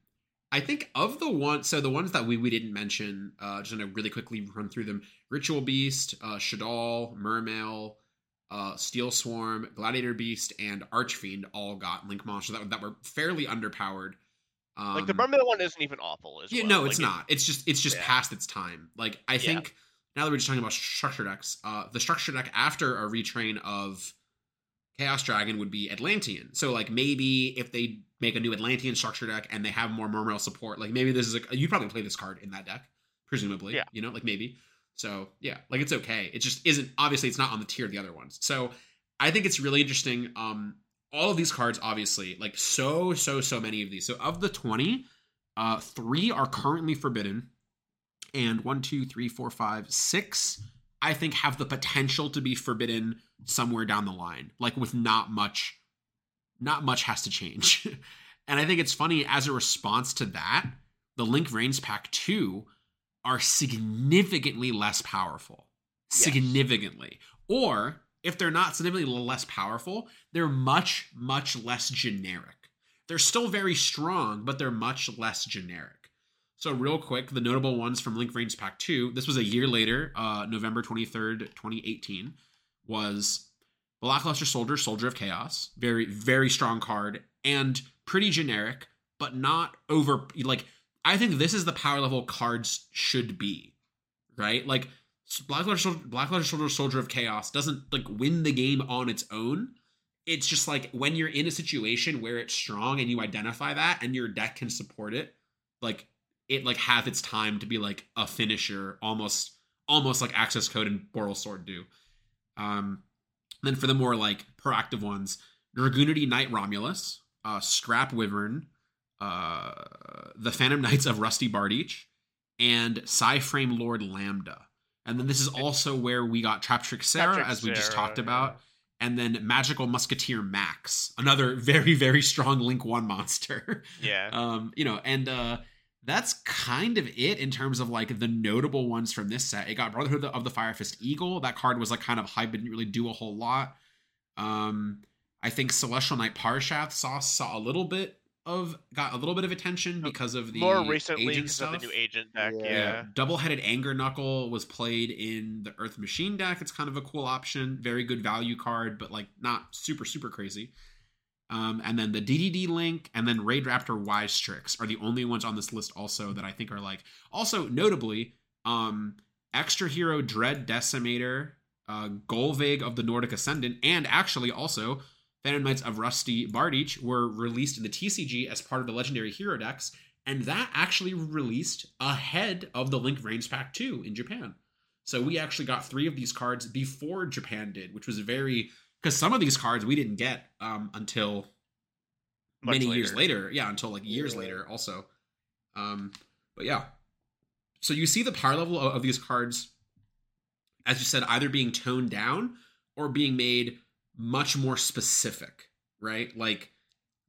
I think of the one, so the ones that we we didn't mention, uh, just gonna really quickly run through them: Ritual Beast, uh, Shaddoll, Mermail, uh, Steelswarm, Gladiator Beast, and Archfiend all got Link monsters that, that were fairly underpowered. Um, Like the Mermail one isn't even awful. As yeah, well. no, it's it- not. It's just it's just Yeah. past its time. Like I think now that we're just talking about structure decks, uh, the structure deck after a retrain of Chaos Dragon would be Atlantean. So like maybe if they make a new Atlantean structure deck and they have more Mermail support, like maybe this is a you probably play this card in that deck, presumably. Yeah. You know, like maybe. So yeah, like it's okay. It just isn't obviously it's not on the tier of the other ones. So I think it's really interesting. Um all of these cards, obviously, like so, so, so many of these. So of the 20, uh, three are currently forbidden, and one, two, three, four, five, six, I think have the potential to be forbidden somewhere down the line, like with not much, not much has to change. (laughs) and I think it's funny as a response to that, the Link Vrains Pack 2 are significantly less powerful. Yes. Significantly. Or if they're not significantly less powerful, they're much, much less generic. They're still very strong, but they're much less generic. So, real quick, the notable ones from Link Vrains Pack 2, this was a year later, uh, November 23rd, 2018, was Blackluster Soldier, Soldier of Chaos. Very, very strong card and pretty generic, but not over. Like, I think this is the power level cards should be, right? Like, Blackluster, Sol- Blackluster Soldier, Soldier of Chaos doesn't like win the game on its own. It's just like when you're in a situation where it's strong and you identify that and your deck can support it, like it like have its time to be like a finisher, almost almost like Access Code and Borrelsword do. Um, then for the more like proactive ones, Dragunity Knight Romulus, uh, Scrap Wyvern, uh, the Phantom Knights of Rusty Bardiche, and Psyframe Lord Lambda. And then this is also where we got Traptrix Sera, Trick as we just Sarah, talked yeah. about. And then Magical Musketeer Max, another (laughs) very, very strong Link 1 monster. Yeah. (laughs) um, you know, and uh that's kind of it in terms of like the notable ones from this set. It got Brotherhood of the Fire Fist Eagle. That card was like kind of hype, but didn't really do a whole lot. Um, I think Celestial Knight Parshath saw saw a little bit of got a little bit of attention because of the More recently agent because of stuff. the new agent deck. Yeah. Yeah. Yeah, double-headed anger knuckle was played in the Earth Machine deck. It's kind of a cool option, very good value card, but like not super super crazy. Um, and then the DDD link and then Raid Raptor Wise Strix are the only ones on this list also that I think are like also notably um Xtra HERO Dread Decimator, uh Golvig of the Nordic Ascendant, and actually also Phantom Knights of Rusty Bardiche were released in the TCG as part of the legendary hero decks, and that actually released ahead of the Link Vrains Pack 2 in Japan. So we actually got three of these cards before Japan did, which was very because some of these cards we didn't get um, until Much many years later. later. Yeah, until like years Yeah. later also. Um, but yeah. So you see the power level of, of these cards, as you said, either being toned down or being made much more specific, right? Like,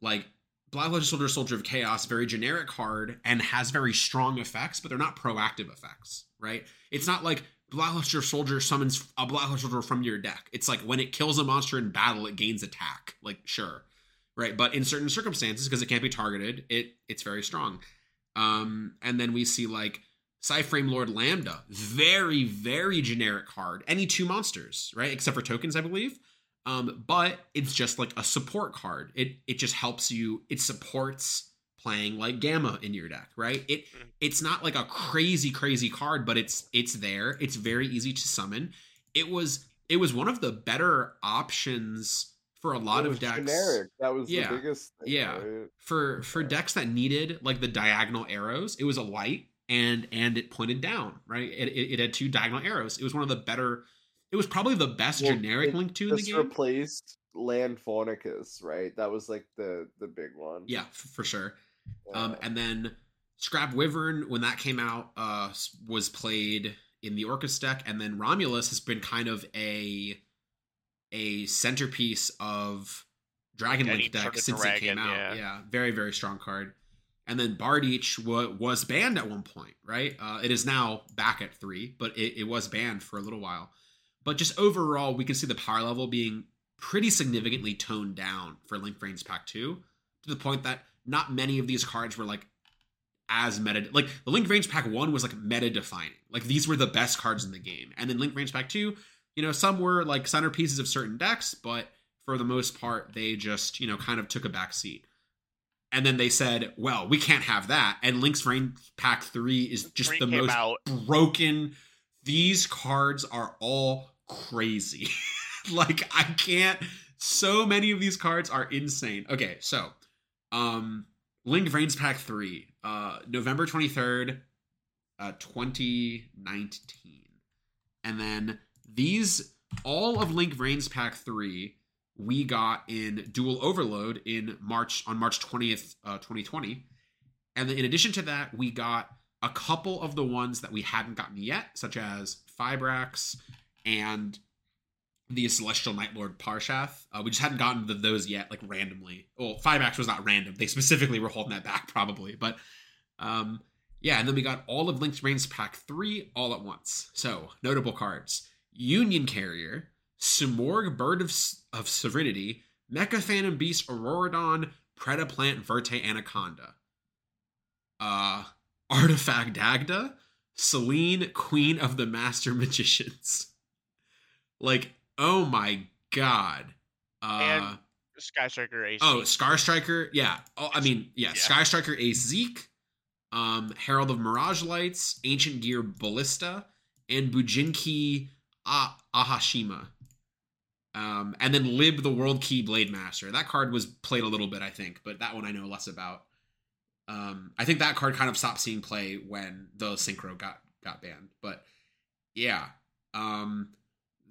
like Black Legend Soldier, Soldier of Chaos, very generic card and has very strong effects, but they're not proactive effects, right? It's not like Black Luster Soldier summons a Black Luster Soldier from your deck. It's like when it kills a monster in battle, it gains attack. Like, sure, right? But in certain circumstances, because it can't be targeted, it it's very strong. Um, and then we see like Psyframe Lord Lambda, very very generic card. Any two monsters, right? Except for tokens, I believe. Um, but it's just like a support card. It it just helps you. It supports playing like Gamma in your deck, right? It Mhm. it's not like a crazy crazy card, but it's it's there. It's very easy to summon. It was it was one of the better options for a lot It of decks generic. That was Yeah. the biggest. Thing, Yeah. right? for for Yeah. decks that needed like the diagonal arrows it was a light and and it pointed down right it, it, it had two diagonal arrows it was one of the better it was probably the best Well, generic it link two in the game replaced Land Faunicus, right? That was like the the big one. yeah f- for sure Um and then scrap wyvern when that came out uh was played in the Orcust deck and then romulus has been kind of a a centerpiece of dragon link deck since it came out yeah. yeah very very strong card and then Bardiche wa- was banned at one point, right? Uh, it is now back at three, but it, it was banned for a little while. but just overall, we can see the power level being pretty significantly toned down for Link Vrains Pack 2 to the point that not many of these cards were like as meta like the Link Vrains Pack 1 was like meta defining. Like these were the best cards in the game. And then Link Vrains Pack 2, you know, some were like centerpieces of certain decks, but for the most part, they just, you know, kind of took a back seat. And then they said, well, we can't have that. And Link's Vrains Pack 3 is just Three the most out. broken. These cards are all crazy. (laughs) like I can't so many of these cards are insane. Okay, so um Link Vrains Pack 3, uh November 23rd, uh 2019. And then these all of Link Vrains Pack 3 we got in Duel Overload in March on March 20th, uh 2020. And then in addition to that, we got a couple of the ones that we hadn't gotten yet, such as Fibrax and the Celestial Knightlord Parshath. Uh, we just hadn't gotten to those yet, like randomly. Well, Fibrax was not random. They specifically were holding that back, probably. But um, yeah, and then we got all of Link's Vrains Pack 3 all at once. So, notable cards Union Carrier, Simorgh Bird of, of Serenity, Mecha Phantom Beast Auroradon, Predaplant Verte Anaconda. Uh, Artifact Dagda, Selene, Queen of the Master Magicians. (laughs) Like, oh my god. Uh, And Sky Striker Ace. oh, Scar Striker, yeah. Oh, I mean, yeah, Yeah. Sky Striker Ace Zeke, um, Herald of Mirage Lights, Ancient Gear Ballista, and Bujinki ah- Ahashima. Um, and then Lib the World Key Blade Master. That card was played a little bit, I think, but that one I know less about. Um, I think that card kind of stopped seeing play when the synchro got got banned. But yeah, um,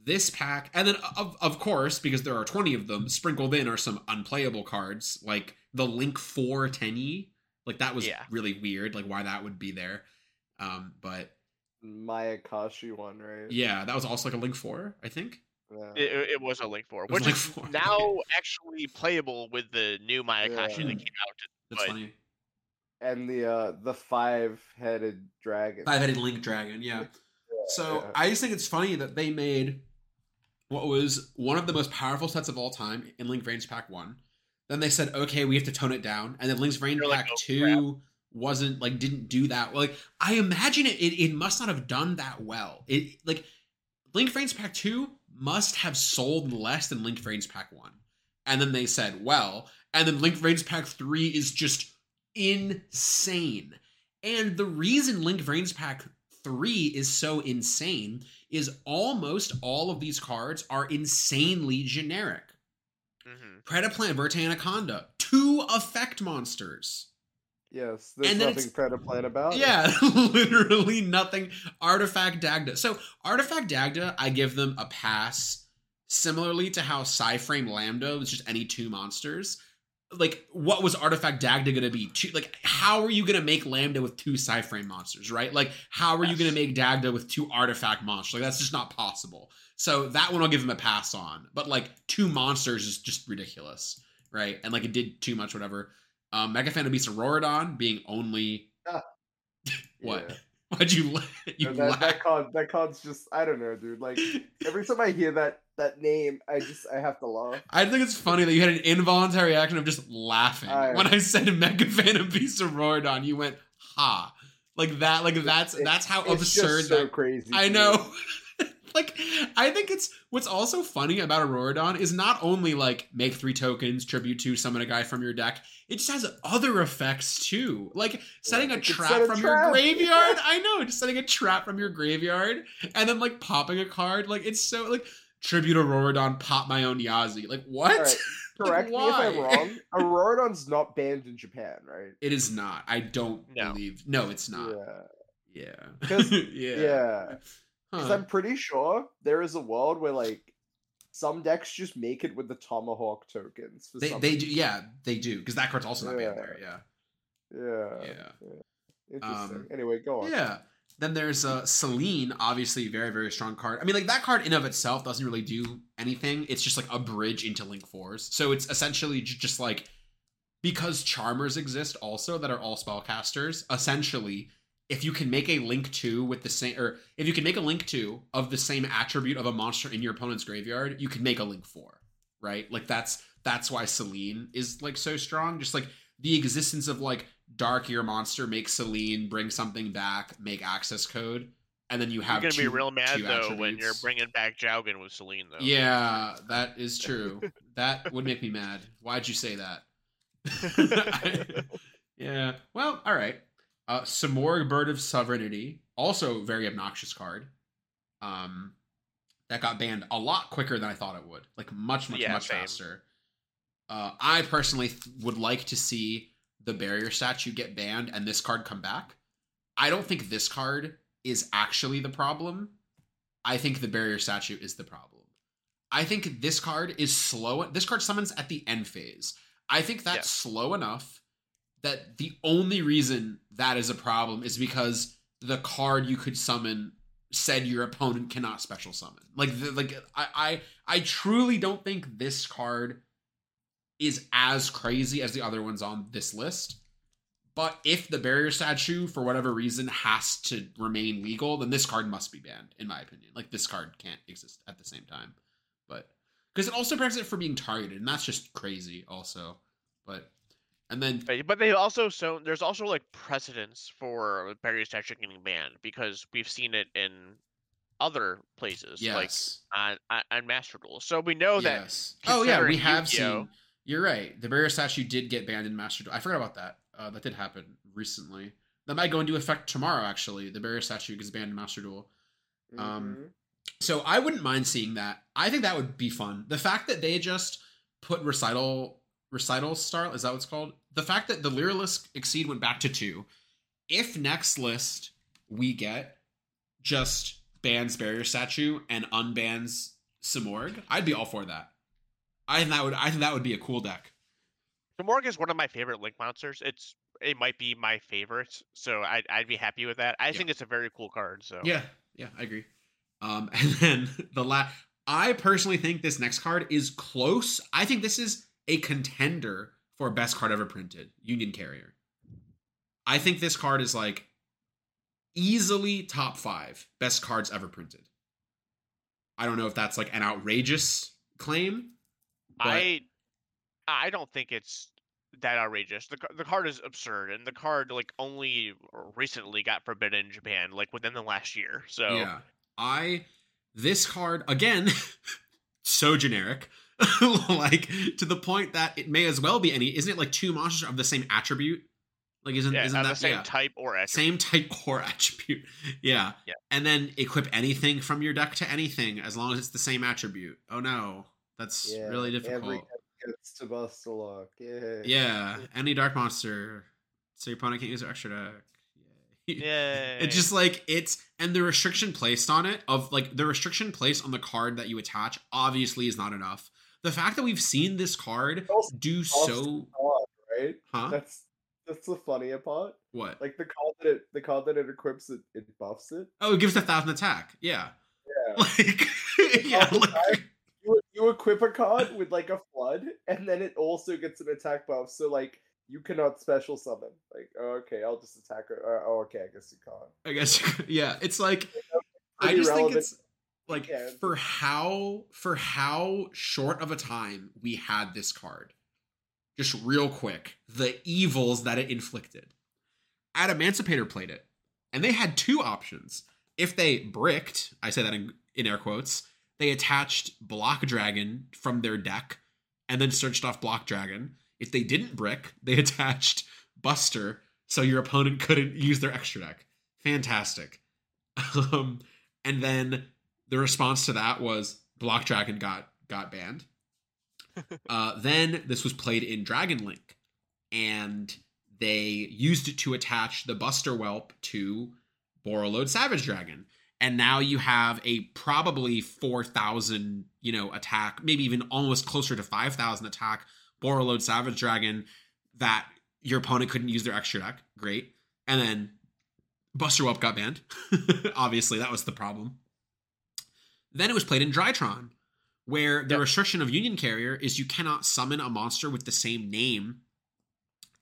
this pack, and then of of course because there are twenty of them, sprinkled in are some unplayable cards like the Link Four Tenny. Like that was Yeah. really weird. Like why that would be there. Um, but Mayakashi one, right? yeah, that was also like a Link Four, I think. Yeah. It, it- it was a Link 4, which Link is 4. now (laughs) actually playable with the new Mayakashi Yeah. that came out. That's But- funny. And the uh the five headed dragon. Five headed Link Dragon, yeah. So yeah. I just think it's funny that they made what was one of the most powerful sets of all time in Link Vrains Pack One. Then they said, okay, we have to tone it down, and then Link's Vrain You're like, Pack "Oh, Two wasn't like didn't do that. Like I imagine it, it, it must not have done that well. It like Link Vrains Pack Two must have sold less than Link Vrains Pack One, and then they said, well, and then Link Vrains Pack Three is just insane. And the reason Link Vrains Pack 3 is so insane is almost all of these cards are insanely generic. Mhm. Predaplant Verte Anaconda, two effect monsters. Yes, there's And nothing it's- Predaplant about. Yeah, (laughs) literally nothing. Artifact Dagda. So, Artifact Dagda, I give them a pass similarly to how Psyframe Lambda was just any two monsters. Like, what was Artifact Dagda gonna be? Two, like, how are you gonna make Lambda with two Psyframe monsters, right? Like, how are you gonna make Dagda with two Artifact monsters? Like, that's just not possible. So that one I'll give him a pass on. But like, two monsters is just ridiculous, right? And like, it did too much, whatever. Um, Mecha Phantom Beast Auroradon being only (laughs) what? Yeah. (laughs) Why'd you la- you And that, laugh? that card that card's just I don't know, dude. Like every time I hear that that name, I just I have to laugh. I think it's funny that you had an involuntary action of just laughing I- when I said Mecha Phantom Beast Auroradon. You went ha, like that. Like that's It- that's how absurd so that. crazy. I know. (laughs) (laughs) like I think it's what's also funny about Auroradon is not only like make three tokens, tribute to summon a guy from your deck. It just has other effects too, like setting a trap set a from your graveyard. (laughs) I know, just setting a trap from your graveyard and then like popping a card. Like it's so like tribute Auroradon, pop my own Yazi. Like what? All right, (laughs) Correct me if I'm why? wrong. Auroradon's not banned in Japan, right? It is not. I don't No. believe. No, it's not. Yeah. Yeah. 'Cause- yeah. Yeah. Because Huh. I'm pretty sure there is a world where like some decks just make it with the tomahawk tokens. For They, they do. Yeah, they do because that card's also not Yeah. there. Yeah. Yeah. Yeah. Interesting. Um, anyway, go on. Yeah. Then there's uh, Celine, obviously very very strong card. I mean, like that card in of itself doesn't really do anything. It's just like a bridge into Link Fours. So it's essentially just like because Charmers exist also that are all spellcasters. Essentially, if you can make a link two with the same, or if you can make a link two of the same attribute of a monster in your opponent's graveyard, you can make a link four, right? Like that's that's why Selene is like so strong. Just like the existence of like dark your monster, make Selene, bring something back, make access code, and then you have. You're gonna two, be real mad though when you're bringing back Jowgen with Selene though. Yeah, that is true. (laughs) that would make me mad. Why'd you say that? (laughs) (laughs) yeah. Well, all right. Uh, Simorgh Bird of Sovereignty, also very obnoxious card. Um, that got banned a lot quicker than I thought it would. Like much, much, Yeah, much same. faster. Uh, I personally th- would like to see the barrier statue get banned and this card come back. I don't think this card is actually the problem. I think the barrier statue is the problem. I think this card is slow. This card summons at the end phase. I think that's Yeah. slow enough that the only reason that is a problem is because the card you could summon said your opponent cannot special summon. Like, the, like I, I, I truly don't think this card is as crazy as the other ones on this list. But if the barrier statue, for whatever reason, has to remain legal, then this card must be banned, in my opinion. Like this card can't exist at the same time. But because it also prevents it from being targeted, and that's just crazy, also. But and then But, they also so there's also like precedence for barrier statue getting banned because we've seen it in other places like yes, on, on on Master Duel. So we know that. Oh yeah, we have Yu-Gi-Oh! seen. You're right. The barrier statue did get banned in Master Duel. I forgot about that. Uh, that did happen recently. That might go into effect tomorrow. Actually, the barrier statue gets banned in Master Duel. Um, Mhm. So I wouldn't mind seeing that. I think that would be fun. The fact that they just put recital recital star is that what it's called? The fact that the Lyralisk Exceed went back to two. If next list we get just bans barrier statue and unbans Simorgh, I'd be all for that. I think that would I think that would be a cool deck. Gamorg is one of my favorite Link monsters. It's it might be my favorite, so I'd I'd be happy with that. I Yeah. think it's a very cool card. So Yeah, yeah, I agree. Um, (laughs) and then the last, I personally think this next card is close. I think this is a contender for best card ever printed, Union Carrier. I think this card is like easily top five best cards ever printed. I don't know if that's like an outrageous claim. I I don't think it's that outrageous. The the card is absurd, and the card like only recently got forbidden in Japan, like within the last year. So Yeah. I this card again (laughs) so generic. (laughs) like to the point that it may as well be any isn't it like two monsters of the same attribute? Like isn't yeah, isn't that the same yeah. type or attribute. same type (laughs) or attribute? Yeah. Yeah. And then equip anything from your deck to anything as long as it's the same attribute. Oh no. That's Yeah, really difficult. deck gets to bust a lock. Yeah. Yeah. (laughs) Any dark monster. So your opponent can't use their extra deck. Yeah, It's just like it's and the restriction placed on it of like the restriction placed on the card that you attach obviously is not enough. The fact that we've seen this card Also do so right? huh? That's that's the funnier part. What? Like the card that it, the card that it equips it, it buffs it. Oh, it gives a thousand attack. Yeah. Yeah. (laughs) Like yeah, like, attack. You, you equip a card with like a flood, and then it also gets an attack buff. So like you cannot special summon. Like oh, okay, I'll just attack her. Oh, oh okay, I guess you can't. I guess yeah, it's like (laughs) I Pretty just think it's like Yeah. for how for how short of a time we had this card. Just real quick, the evils that it inflicted. Adamancipator played it, and they had two options. If they bricked, I say that in, in air quotes, they attached Block Dragon from their deck and then searched off Block Dragon. If they didn't brick, they (laughs) attached Buster so your opponent couldn't use their extra deck. Fantastic. (laughs) Um, and then the response to that was Block Dragon got got banned. (laughs) uh, then this was played in Dragon Link, and they used it to attach the Buster Whelp to Borreload Savage Dragon. And now you have a probably 4,000, you know, attack, maybe even almost closer to 5,000 attack Borreload Savage Dragon that your opponent couldn't use their extra deck. Great. And then Buster Whelp got banned. (laughs) Obviously, that was the problem. Then it was played in Drytron, where the Yep. restriction of Union Carrier is you cannot summon a monster with the same name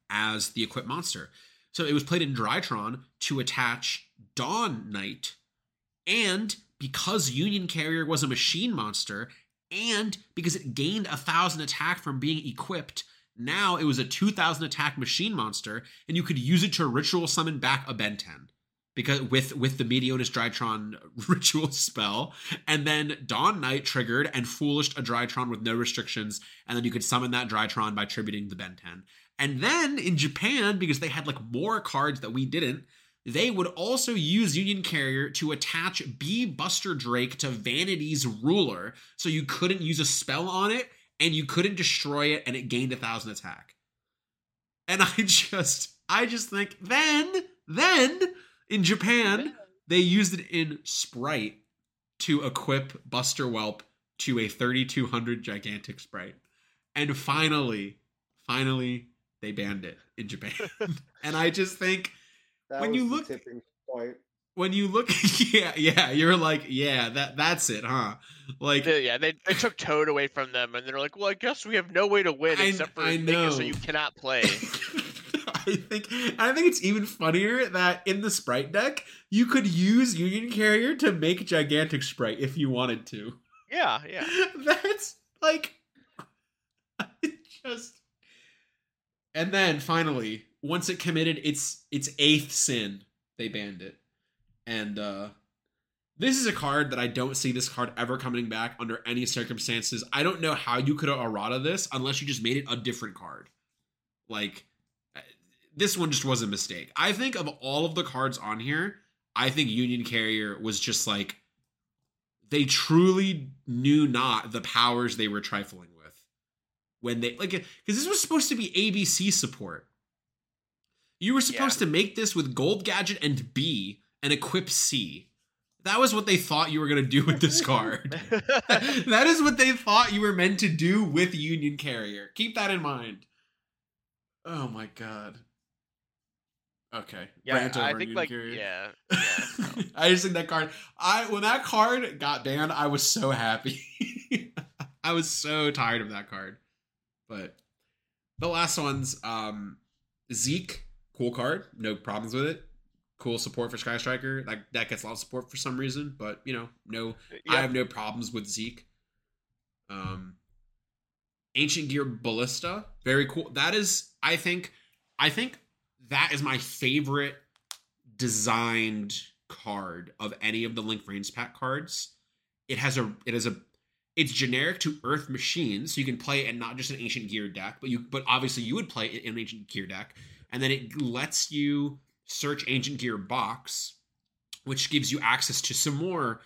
as the equipped monster. So it was played in Drytron to attach Dawn Knight. And because Union Carrier was a machine monster, and because it gained a thousand attack from being equipped, now it was a 2000 attack machine monster, and you could use it to ritual summon back a Benten because with with the Meteonis Drytron (laughs) ritual spell, and then Dawn Knight triggered and foolished a Drytron with no restrictions, and then you could summon that Drytron by tributing the Benten. And then in Japan, because they had like more cards that we didn't, they would also use Union Carrier to attach B Buster Drake to Vanity's ruler, so you couldn't use a spell on it and you couldn't destroy it, and it gained a thousand attack. And I (laughs) just, I just think then, then in Japan, they used it in Spright to equip Buster Whelp to a 3200 gigantic Spright. And finally, finally, they banned it in Japan. (laughs) and I just think That When was you the look- tipping point. when you look, (laughs) yeah, yeah, you're like, yeah, that that's it, huh? Like, yeah, they, they took Toad away from them, and they're like, "Well, I guess we have no way to win I- except for I making so you cannot (laughs) play." I think I think it's even funnier that in the Spright deck you could use Union Carrier to make gigantic Spright if you wanted to. yeah, yeah. (laughs) That's like (laughs) just And then finally, once it committed its its eighth sin, they banned it. And uh this is a card that I don't see this card ever coming back under any circumstances. I don't know how you could have errata this unless you just made it a different card. Like this one just was a mistake. I think of all of the cards on here, I think Union Carrier was just like they truly knew not the powers they were trifling with when they like because this was supposed to be ABC support. You were supposed to make this with Gold Gadget and B and equip C. That was what they thought you were going to do with this card. (laughs) (laughs) that is what they thought you were meant to do with Union Carrier. Keep that in mind. Oh my god. Okay. yeah, I think like Carrier. yeah, (laughs) yeah. no. I just think that card. I when that card got banned, I was so happy. (laughs) I was so tired of that card. But the last one's um Zeke, cool card, no problems with it. Cool support for Sky Striker. That that gets a lot of support for some reason, but you know, no I have no problems with Zeke. Um, Ancient Gear Ballista, very cool. That is, I think, I think that is my favorite designed card of any of the Link Vrains Pack cards. It has a, it has a, it's generic to Earth Machine, so you can play it in not just an Ancient Gear deck, but you, but obviously you would play it in an Ancient Gear deck, and then it lets you search Ancient Gear box, which gives you access to some more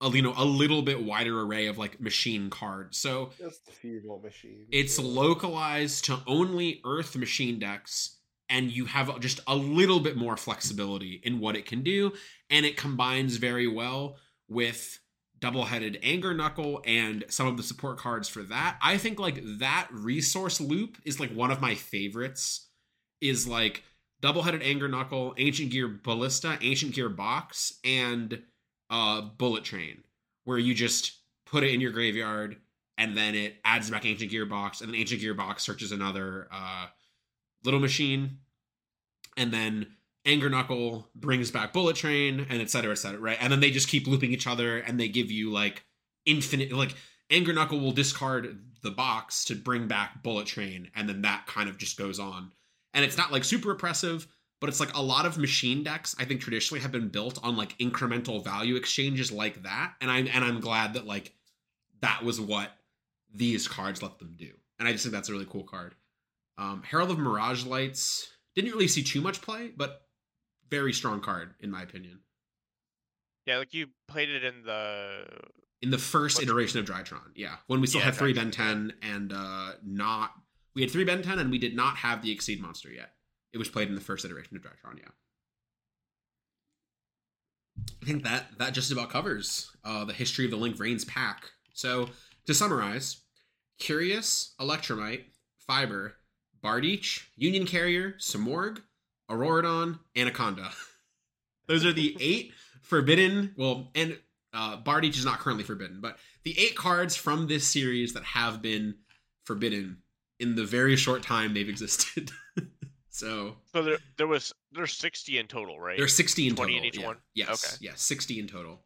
a, you know a little bit wider array of like machine cards. So Just a few more machines. it's localized to only Earth machine decks, and you have just a little bit more flexibility in what it can do, and it combines very well with double-headed anger knuckle and some of the support cards for that. I think like that resource loop is like one of my favorites. Is like double-headed anger knuckle, ancient gear ballista, ancient gear box, and uh bullet train, where you just put it in your graveyard and then it adds back ancient gearbox and then ancient gearbox searches another uh little machine and then anger knuckle brings back bullet train and et cetera et cetera right? And then they just keep looping each other and they give you like infinite like anger knuckle will discard the box to bring back bullet train and then that kind of just goes on. And it's not like super oppressive but it's like a lot of machine decks i think traditionally have been built on like incremental value exchanges like that and i'm and i'm glad that like that was what these cards let them do. And i just think that's a really cool card um herald of mirage lights didn't really see too much play but very strong card in my opinion yeah, like you played it in the in the first iteration of Drytron. Yeah, when we still Yeah, had three Ben Ten and uh not we had three Benten and we did not have the Exceed monster yet. It was played in the first iteration of Drytron. Yeah, I think that that just about covers uh the history of the Link Vrains pack. So to summarize, Curious, Electrumite, Fiber, Bardiche, Union Carrier, Simorgh, Auroradon, Anaconda. (laughs) Those are the eight forbidden. Well, and uh, Bardiche is not currently forbidden, but the eight cards from this series that have been forbidden in the very short time they've existed. (laughs) So So there, there was there's 60 in total, right? there's 60 in 20 total. in each yeah. one? Yes. Okay. Yes, 60 in total.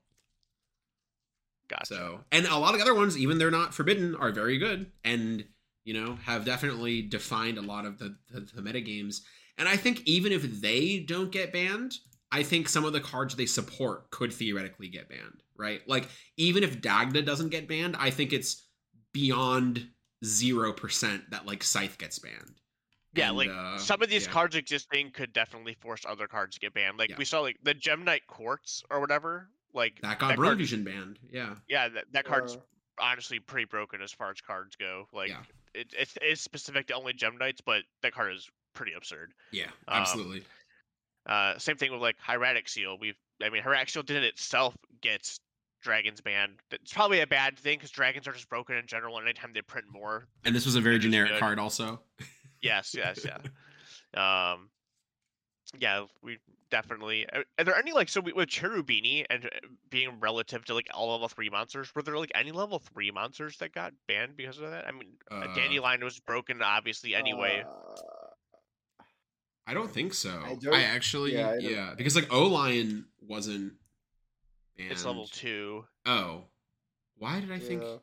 Gotcha. So, and a lot of the other ones, even they're not forbidden, are very good and, you know, have definitely defined a lot of the, the, the meta games. And I think even if they don't get banned, I think some of the cards they support could theoretically get banned, right? Like, even if Dagda doesn't get banned, I think it's beyond 0% that, like, Scythe gets banned. Yeah, And, like uh, some of these yeah. cards existing could definitely force other cards to get banned. Like Yeah. we saw, like the Gem Knight Quartz or whatever. Like That got Brain card, Fusion banned. Yeah. yeah, that, that card's Uh, honestly pretty broken as far as cards go. Like Yeah. It, it's it's specific to only Gem Knights, but that card is pretty absurd. Yeah, Um, absolutely. Uh, same thing with like Hieratic Seal. We've, I mean, Hieratic Seal didn't itself gets dragons banned. It's probably a bad thing because dragons are just broken in general. And anytime they print more, and this was a very generic good. card, also. yes, yes, yeah. (laughs) Um, yeah, we definitely. Are, are there any like so with Cherubini and uh, being relative to like all level three monsters? Were there like any level three monsters that got banned because of that? I mean, uh, Dandelion was broken obviously anyway. uh, I don't think so. I I, actually, yeah, yeah, I don't- because like O Lion wasn't. it's level banned. two. Oh, why did I think? yeah.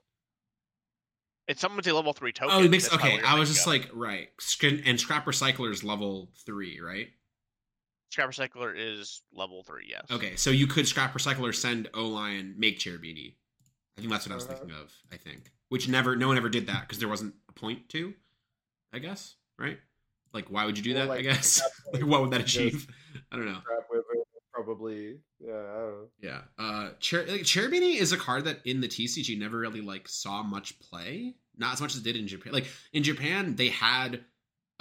It's someone's a level three token. Oh, it makes okay. I was just of. like right, and Scrap Recycler's level three, right? Scrap Recycler is level three. Yes. Okay, so you could Scrap Recycler send O Lion make Cherubini. I think that's what I was Uh-huh. thinking of. I think, which never, no one ever did that because there wasn't a point to. I guess right. Like, why would you do Well, that? I guess. (laughs) Like, what would that achieve? (laughs) I don't know. Crap with it, probably. Yeah, I don't know. Yeah. Uh Cher- like, Cherubini is a card that in the TCG never really like saw much play. Not as much as it did in Japan. Like in Japan, they had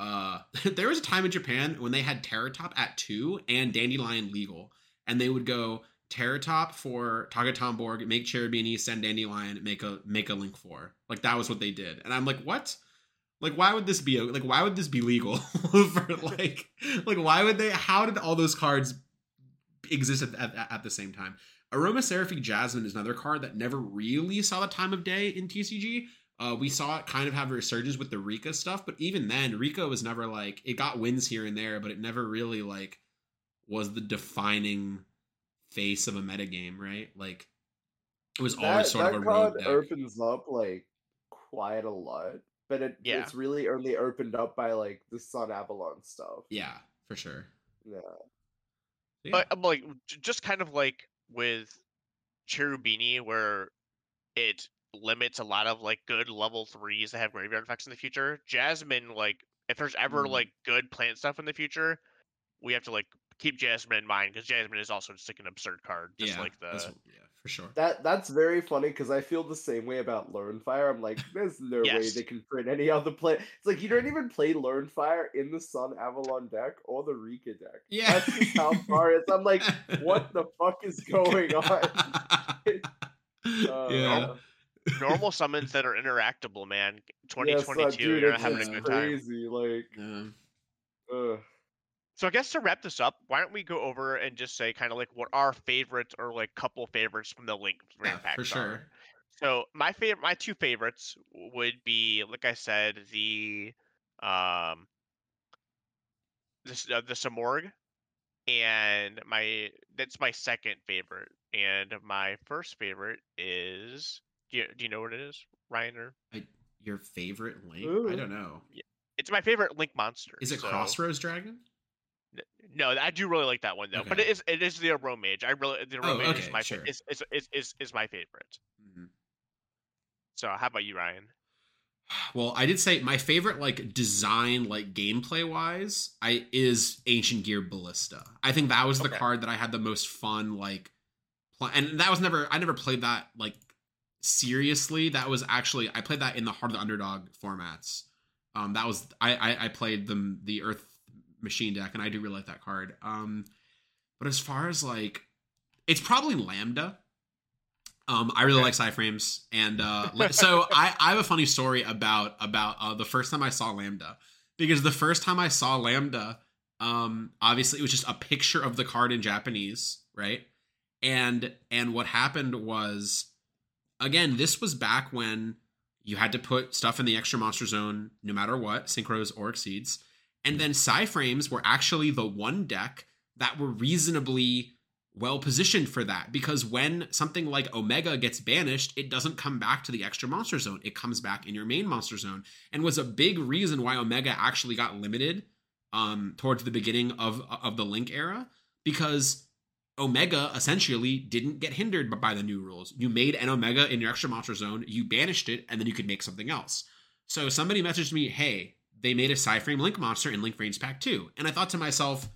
uh (laughs) there was a time in Japan when they had Terratop at two and Dandelion legal. And they would go Terratop for Tagatomborg, make Cherubini, send Dandelion, make a make a link for. Like that was what they did. And I'm like, what? Like why would this be like why would this be legal (laughs) for like like why would they how did all those cards exist at, at, at the same time. Aromaseraphy Jasmine is another card that never really saw the time of day in TCG. Uh, we saw it kind of have a resurgence with the Rikka stuff, but even then, Rikka was never like it got wins here and there, but it never really like was the defining face of a metagame, right? Like it was always sort that of a card rogue deck. opens up like quite a lot, but it, Yeah. it's really only opened up by like the Sunavalon stuff. Yeah, for sure. Yeah. Yeah. But I'm like just kind of like with Cherubini, where it limits a lot of like good level threes that have graveyard effects in the future. Jasmine, like if there's ever Mm. like good plant stuff in the future, we have to like keep Jasmine in mind because Jasmine is also just like an absurd card, just yeah, like the that's- yeah, for sure. That that's very funny because I feel the same way about Lonefire. I'm like, there's no way they can print any other play. It's like you don't even play Lonefire in the Sunavalon deck or the Rikka deck. Yeah. That's just how far it's. I'm like, what (laughs) the fuck is going on? (laughs) Uh, yeah. Normal (laughs) summons that are interactable, man. yes, uh, 2022, dude, you're having a just good time. crazy. Like, Yeah. ugh. So I guess to wrap this up, why don't we go over and just say kind of like what our favorites or like couple favorites from the Link Yeah, Grand Packs for are. sure. So my favorite, my two favorites would be, like I said, the um, this uh, the Simorgh, and my that's my second favorite, and my first favorite is do you, do you know what it is, Ryan? Or I, your favorite link? I don't know. it's my favorite Link monster. Is it so- Crossroads Dragon? No, I do really like that one though. But it Okay. is it is the Aromage. I really the Oh, Aromage okay, is my sure. is, is, is is is my favorite. Mhm. So how about you, Ryan? (sighs) Well, I did say my favorite like design, like gameplay wise, I is Ancient Gear Ballista. I think that was the Okay. card that I had the most fun like, pl- and that was never I never played that like seriously. That was actually I played that in the Heart of the Underdog formats. Um, that was I I, I played the the Earth Machine deck, and I do really like that card. Um, but as far as like, it's probably Lambda. Um, I really Okay. like Psyframes, and uh, so I, I have a funny story about about uh, the first time I saw Lambda, because the first time I saw Lambda, um, obviously it was just a picture of the card in Japanese, right? And and what happened was, again, this was back when you had to put stuff in the extra monster zone, no matter what, synchros or exceeds, And then Psyframes were actually the one deck that were reasonably well positioned for that because when something like Omega gets banished, it doesn't come back to the extra monster zone. It comes back in your main monster zone and was a big reason why Omega actually got limited um towards the beginning of of the Link era because Omega essentially didn't get hindered by the new rules. You made an Omega in your extra monster zone, you banished it, and then you could make something else. So somebody messaged me, hey, they made a Psyframe Link monster in Link Vrains Pack 2. And I thought to myself,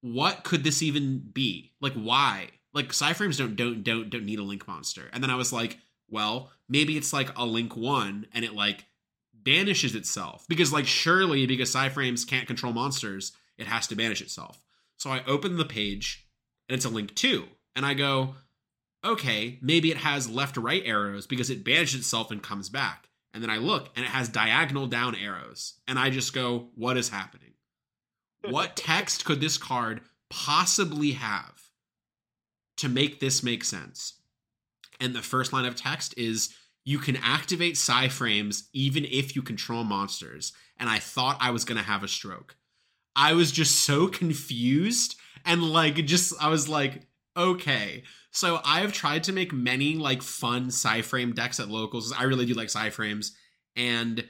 what could this even be? Like why? Like Psyframes don't don't don't don't need a Link monster. And then I was like, well, maybe it's like a Link 1 and it like banishes itself. Because like surely because Psyframes can't control monsters, it has to banish itself. So I opened the page and it's a link two. And I go, okay, maybe it has left right arrows because it banishes itself and comes back. And then I look and it has diagonal down arrows. And I just go, what is happening? What (laughs) text could this card possibly have to make this make sense? And the first line of text is you can activate Psyframes even if you control monsters. And I thought I was going to have a stroke. I was just so confused and like just I was like, okay. So I have tried to make many like fun Psyframe decks at locals. I really do like Psyframes. and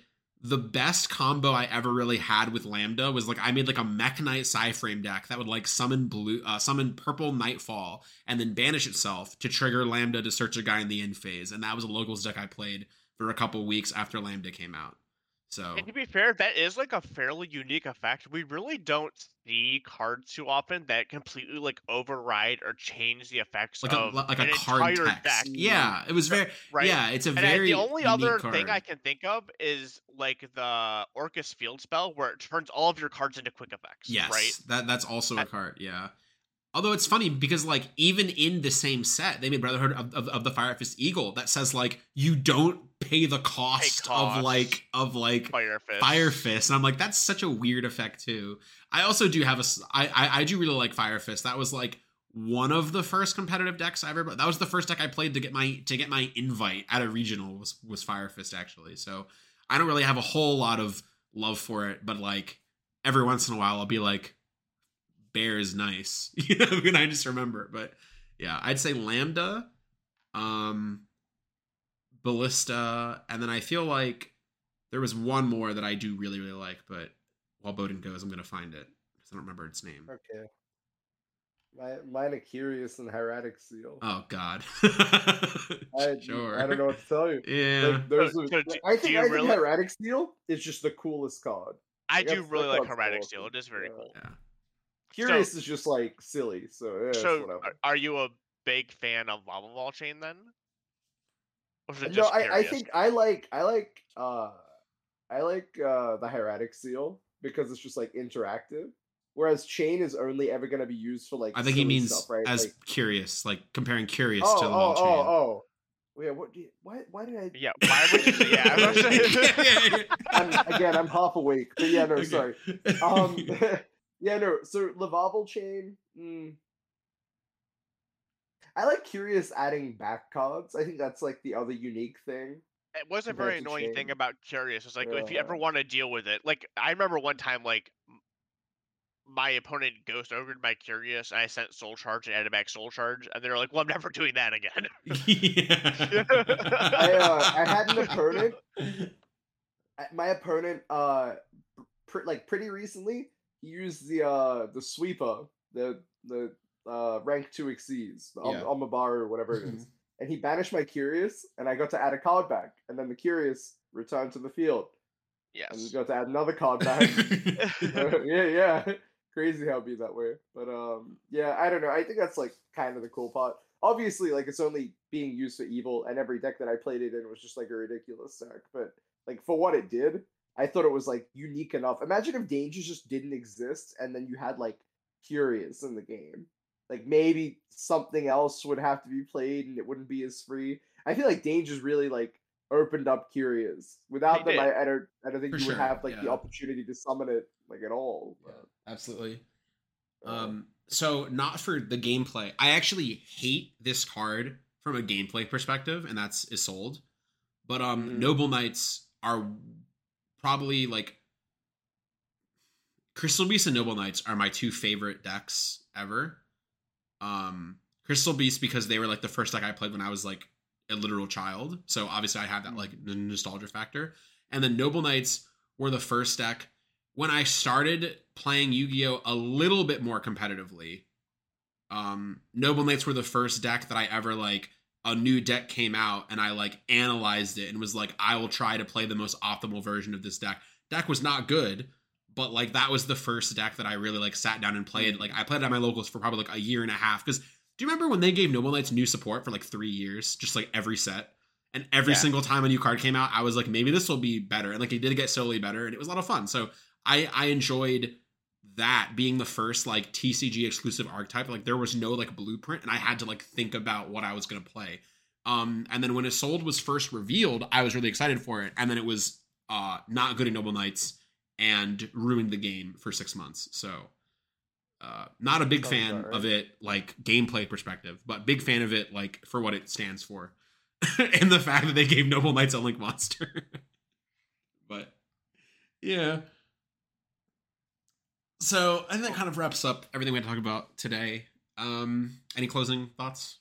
the best combo I ever really had with Lambda was like I made like a Mekk-Knight Psyframe deck that would like summon blue, uh, summon purple Nightfall, and then banish itself to trigger Lambda to search a guy in the end phase, and that was a locals deck I played for a couple weeks after Lambda came out. So And to be fair, that is like a fairly unique effect. We really don't see cards too often that completely like override or change the effects like of a like a card text. deck. Yeah, it was very Right. yeah. It's a And very the only other card. thing I can think of is like the Orcust Field spell, where it turns all of your cards into quick effects. Yes, Right. that that's also a card. Yeah. Although it's funny because like even in the same set, they made Brotherhood of, of, of the Fire Fist Eagle that says like you don't pay the cost, of like of like Fire Fist. Fire Fist, and I'm like that's such a weird effect too. I also do have a I I, I do really like Fire Fist. That was like one of the first competitive decks I ever. That was the first deck I played to get my to get my invite at a regional was was Fire Fist actually. So I don't really have a whole lot of love for it, but like every once in a while I'll be like, Bear is nice, (laughs) you know, and I just remember. But yeah, I'd say Lambda, um, Ballista, and then I feel like there was one more that I do really really like, but while Bohdan goes, I'm gonna find it because I don't remember its name. Okay. My, mine are curious and hieratic seal. Oh God. (laughs) I, sure. I don't know what to tell you. (laughs) Yeah. Like, there's So- a- so do- I think you I think really- hieratic seal is just the coolest card. I Like, do really like card's Hermetic awesome. Seal. It is very Yeah. cool. yeah. Curious is just like silly, so yeah, So, whatever. are- are you a big fan of Lavalval Chain then? Or no, just I, I think I like I like uh I like uh the hieratic seal because it's just like interactive. Whereas chain is only ever gonna be used for like I think he means stuff, right? as like, curious, like comparing curious oh, to the oh, wall oh, chain. oh. Yeah, what do you, why why did I Yeah, why would you say? Yeah, I was (laughs) gonna say- (laughs) I'm, again I'm half awake. But yeah, no, Okay. sorry. Um (laughs) yeah, no, so Lavalval chain. Mm, I like curious adding back cards. I think that's like the other unique thing. it was a very annoying thing about Curious. It's like if you ever want to deal with it, like I remember one time, like my opponent ghost ogred my Curious, and I sent Soul Charge and added back Soul Charge, and they're like, "Well, I'm never doing that again." yeah. (laughs) I, uh, I had an opponent. (laughs) My opponent, uh, pr- like pretty recently, he used the uh the sweeper, the the uh rank two exceeds, the Yeah. Amabaru or whatever it is, (laughs) and he banished my Curious, and I got to add a card back, and then the Curious returned to the field, Yes. and got to add another card (laughs) back. (laughs) Yeah, yeah. Crazy how it be that way. But um yeah, I don't know. I think that's like kind of the cool part. Obviously, like it's only being used for evil, and every deck that I played it in was just like a ridiculous deck. But like for what it did, I thought it was like unique enough. Imagine if dangers just didn't exist and then you had like curious in the game. Like maybe something else would have to be played and it wouldn't be as free. I feel like dangers really like opened up curious. Without them. I, I don't I don't think For you would have like the opportunity to summon it like at all. Yeah, absolutely. uh, Um, so not for the gameplay. I actually hate this card from a gameplay perspective, and that's Isolde. But um, Mm. Noble Knights are probably like Crystal Beast and Noble Knights are my two favorite decks ever. Um, Crystal Beast because they were like the first deck I played when I was like a literal child, so obviously I had that like n- nostalgia factor. And then Noble Knights were the first deck when I started playing Yu-Gi-Oh a little bit more competitively. Um, Noble Knights were the first deck that I ever like a new deck came out and I like analyzed it and was like, I will try to play the most optimal version of this deck. Deck was not good, but like that was the first deck that I really like sat down and played. Like I played at my locals for probably like a year and a half. Because do you remember when they gave Noble Knights new support for like three years, just like every set? And every Yeah. single time a new card came out, I was like, maybe this will be better. And like it did get slowly better, and it was a lot of fun. So I I enjoyed that being the first like TCG exclusive archetype. Like there was no like blueprint, and I had to like think about what I was gonna play. Um, and then when Isolde was first revealed, I was really excited for it, and then it was uh not good in Noble Knights and ruined the game for six months. So uh not a big Sounds fan about of it like gameplay perspective, but big fan of it like for what it stands for. (laughs) and the fact that they gave Noble Knights a link monster. (laughs) but yeah. So I think that kind of wraps up everything we had to talk about today. Um, any closing thoughts?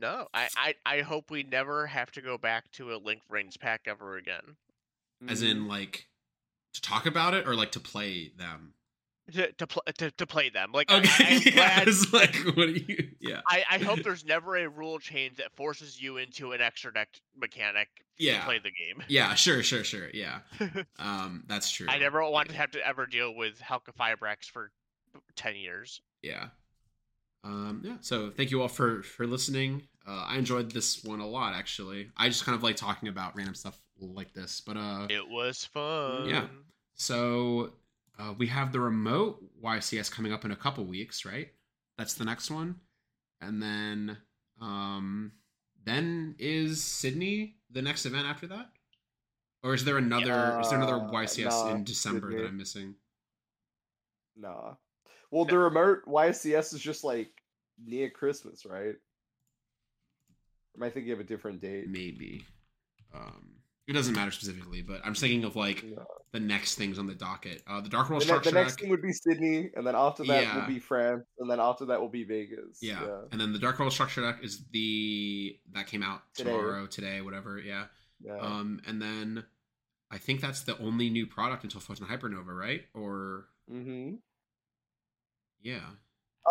No, I, I I hope we never have to go back to a Link Vrains pack ever again. As Mm. in, like, to talk about it or like to play them? To to, pl- to, to play them. Like Okay, (laughs) I, am yeah. glad. It's like, what do you? Yeah, I, I hope (laughs) there's never a rule change that forces you into an extra deck mechanic to yeah, play the game. yeah. Sure, sure, sure. Yeah, (laughs) um, that's true. I never want to have to ever deal with Halqifibrax for ten years. yeah um yeah. So thank you all for for listening. Uh i enjoyed this one a lot actually. I just kind of like talking about random stuff like this but uh It was fun. Yeah. So uh we have the remote ycs coming up in a couple weeks right? That's the next one. And then um then is sydney the next event after that? Or is there another is there another Uh, ycs nah, in december that i'm missing? Nah. Well, the remote YCS is just like near Christmas, right? Or am I thinking of a different date? maybe um it doesn't matter specifically but i'm thinking of like the next things on the docket. Uh, the Dark World The, ne- the next thing would be Sydney, and then after that Yeah. will be France, and then after that will be Vegas. yeah. yeah. and then the Dark World structure deck is the that came out Today. tomorrow, today, whatever. Yeah. yeah. Um, and then I think that's the only new product until Photon Hypernova, right? Or hmm yeah,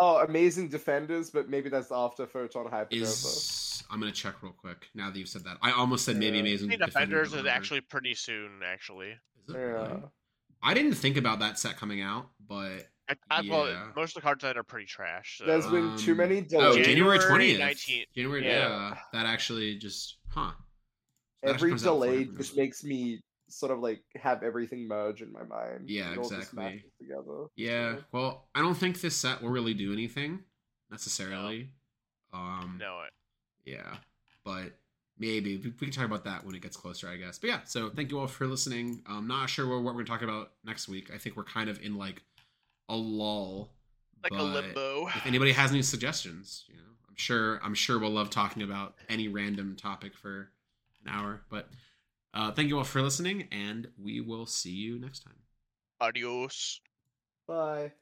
Oh, amazing defenders, but maybe that's after Photon Hypernova. is I'm gonna check real quick now that you've said that. I almost said maybe Yeah. amazing. I think Defenders is actually pretty soon. Actually, Is it really? Yeah. I didn't think about that set coming out, but I, I, well, most of the cards that are pretty trash. So. There's been too Um, many oh, delays. January January twentieth, 19th. January, Yeah. yeah, that actually just huh. That actually Every comes out delay Hypernova. just makes me sort of like have everything merge in my mind. Yeah, It all just exactly. Together. Yeah, so. well, I don't think this set will really do anything necessarily. Um, no, it. yeah, but maybe we we can talk about that when it gets closer, I guess. But yeah, so thank you all for listening. I'm not sure what we're going to talk about next week. I think we're kind of in like a lull. like a limbo. If anybody has any suggestions, you know, I'm sure I'm sure we'll love talking about any random topic for an hour. But uh, thank you all for listening, and we will see you next time. Adios. Bye.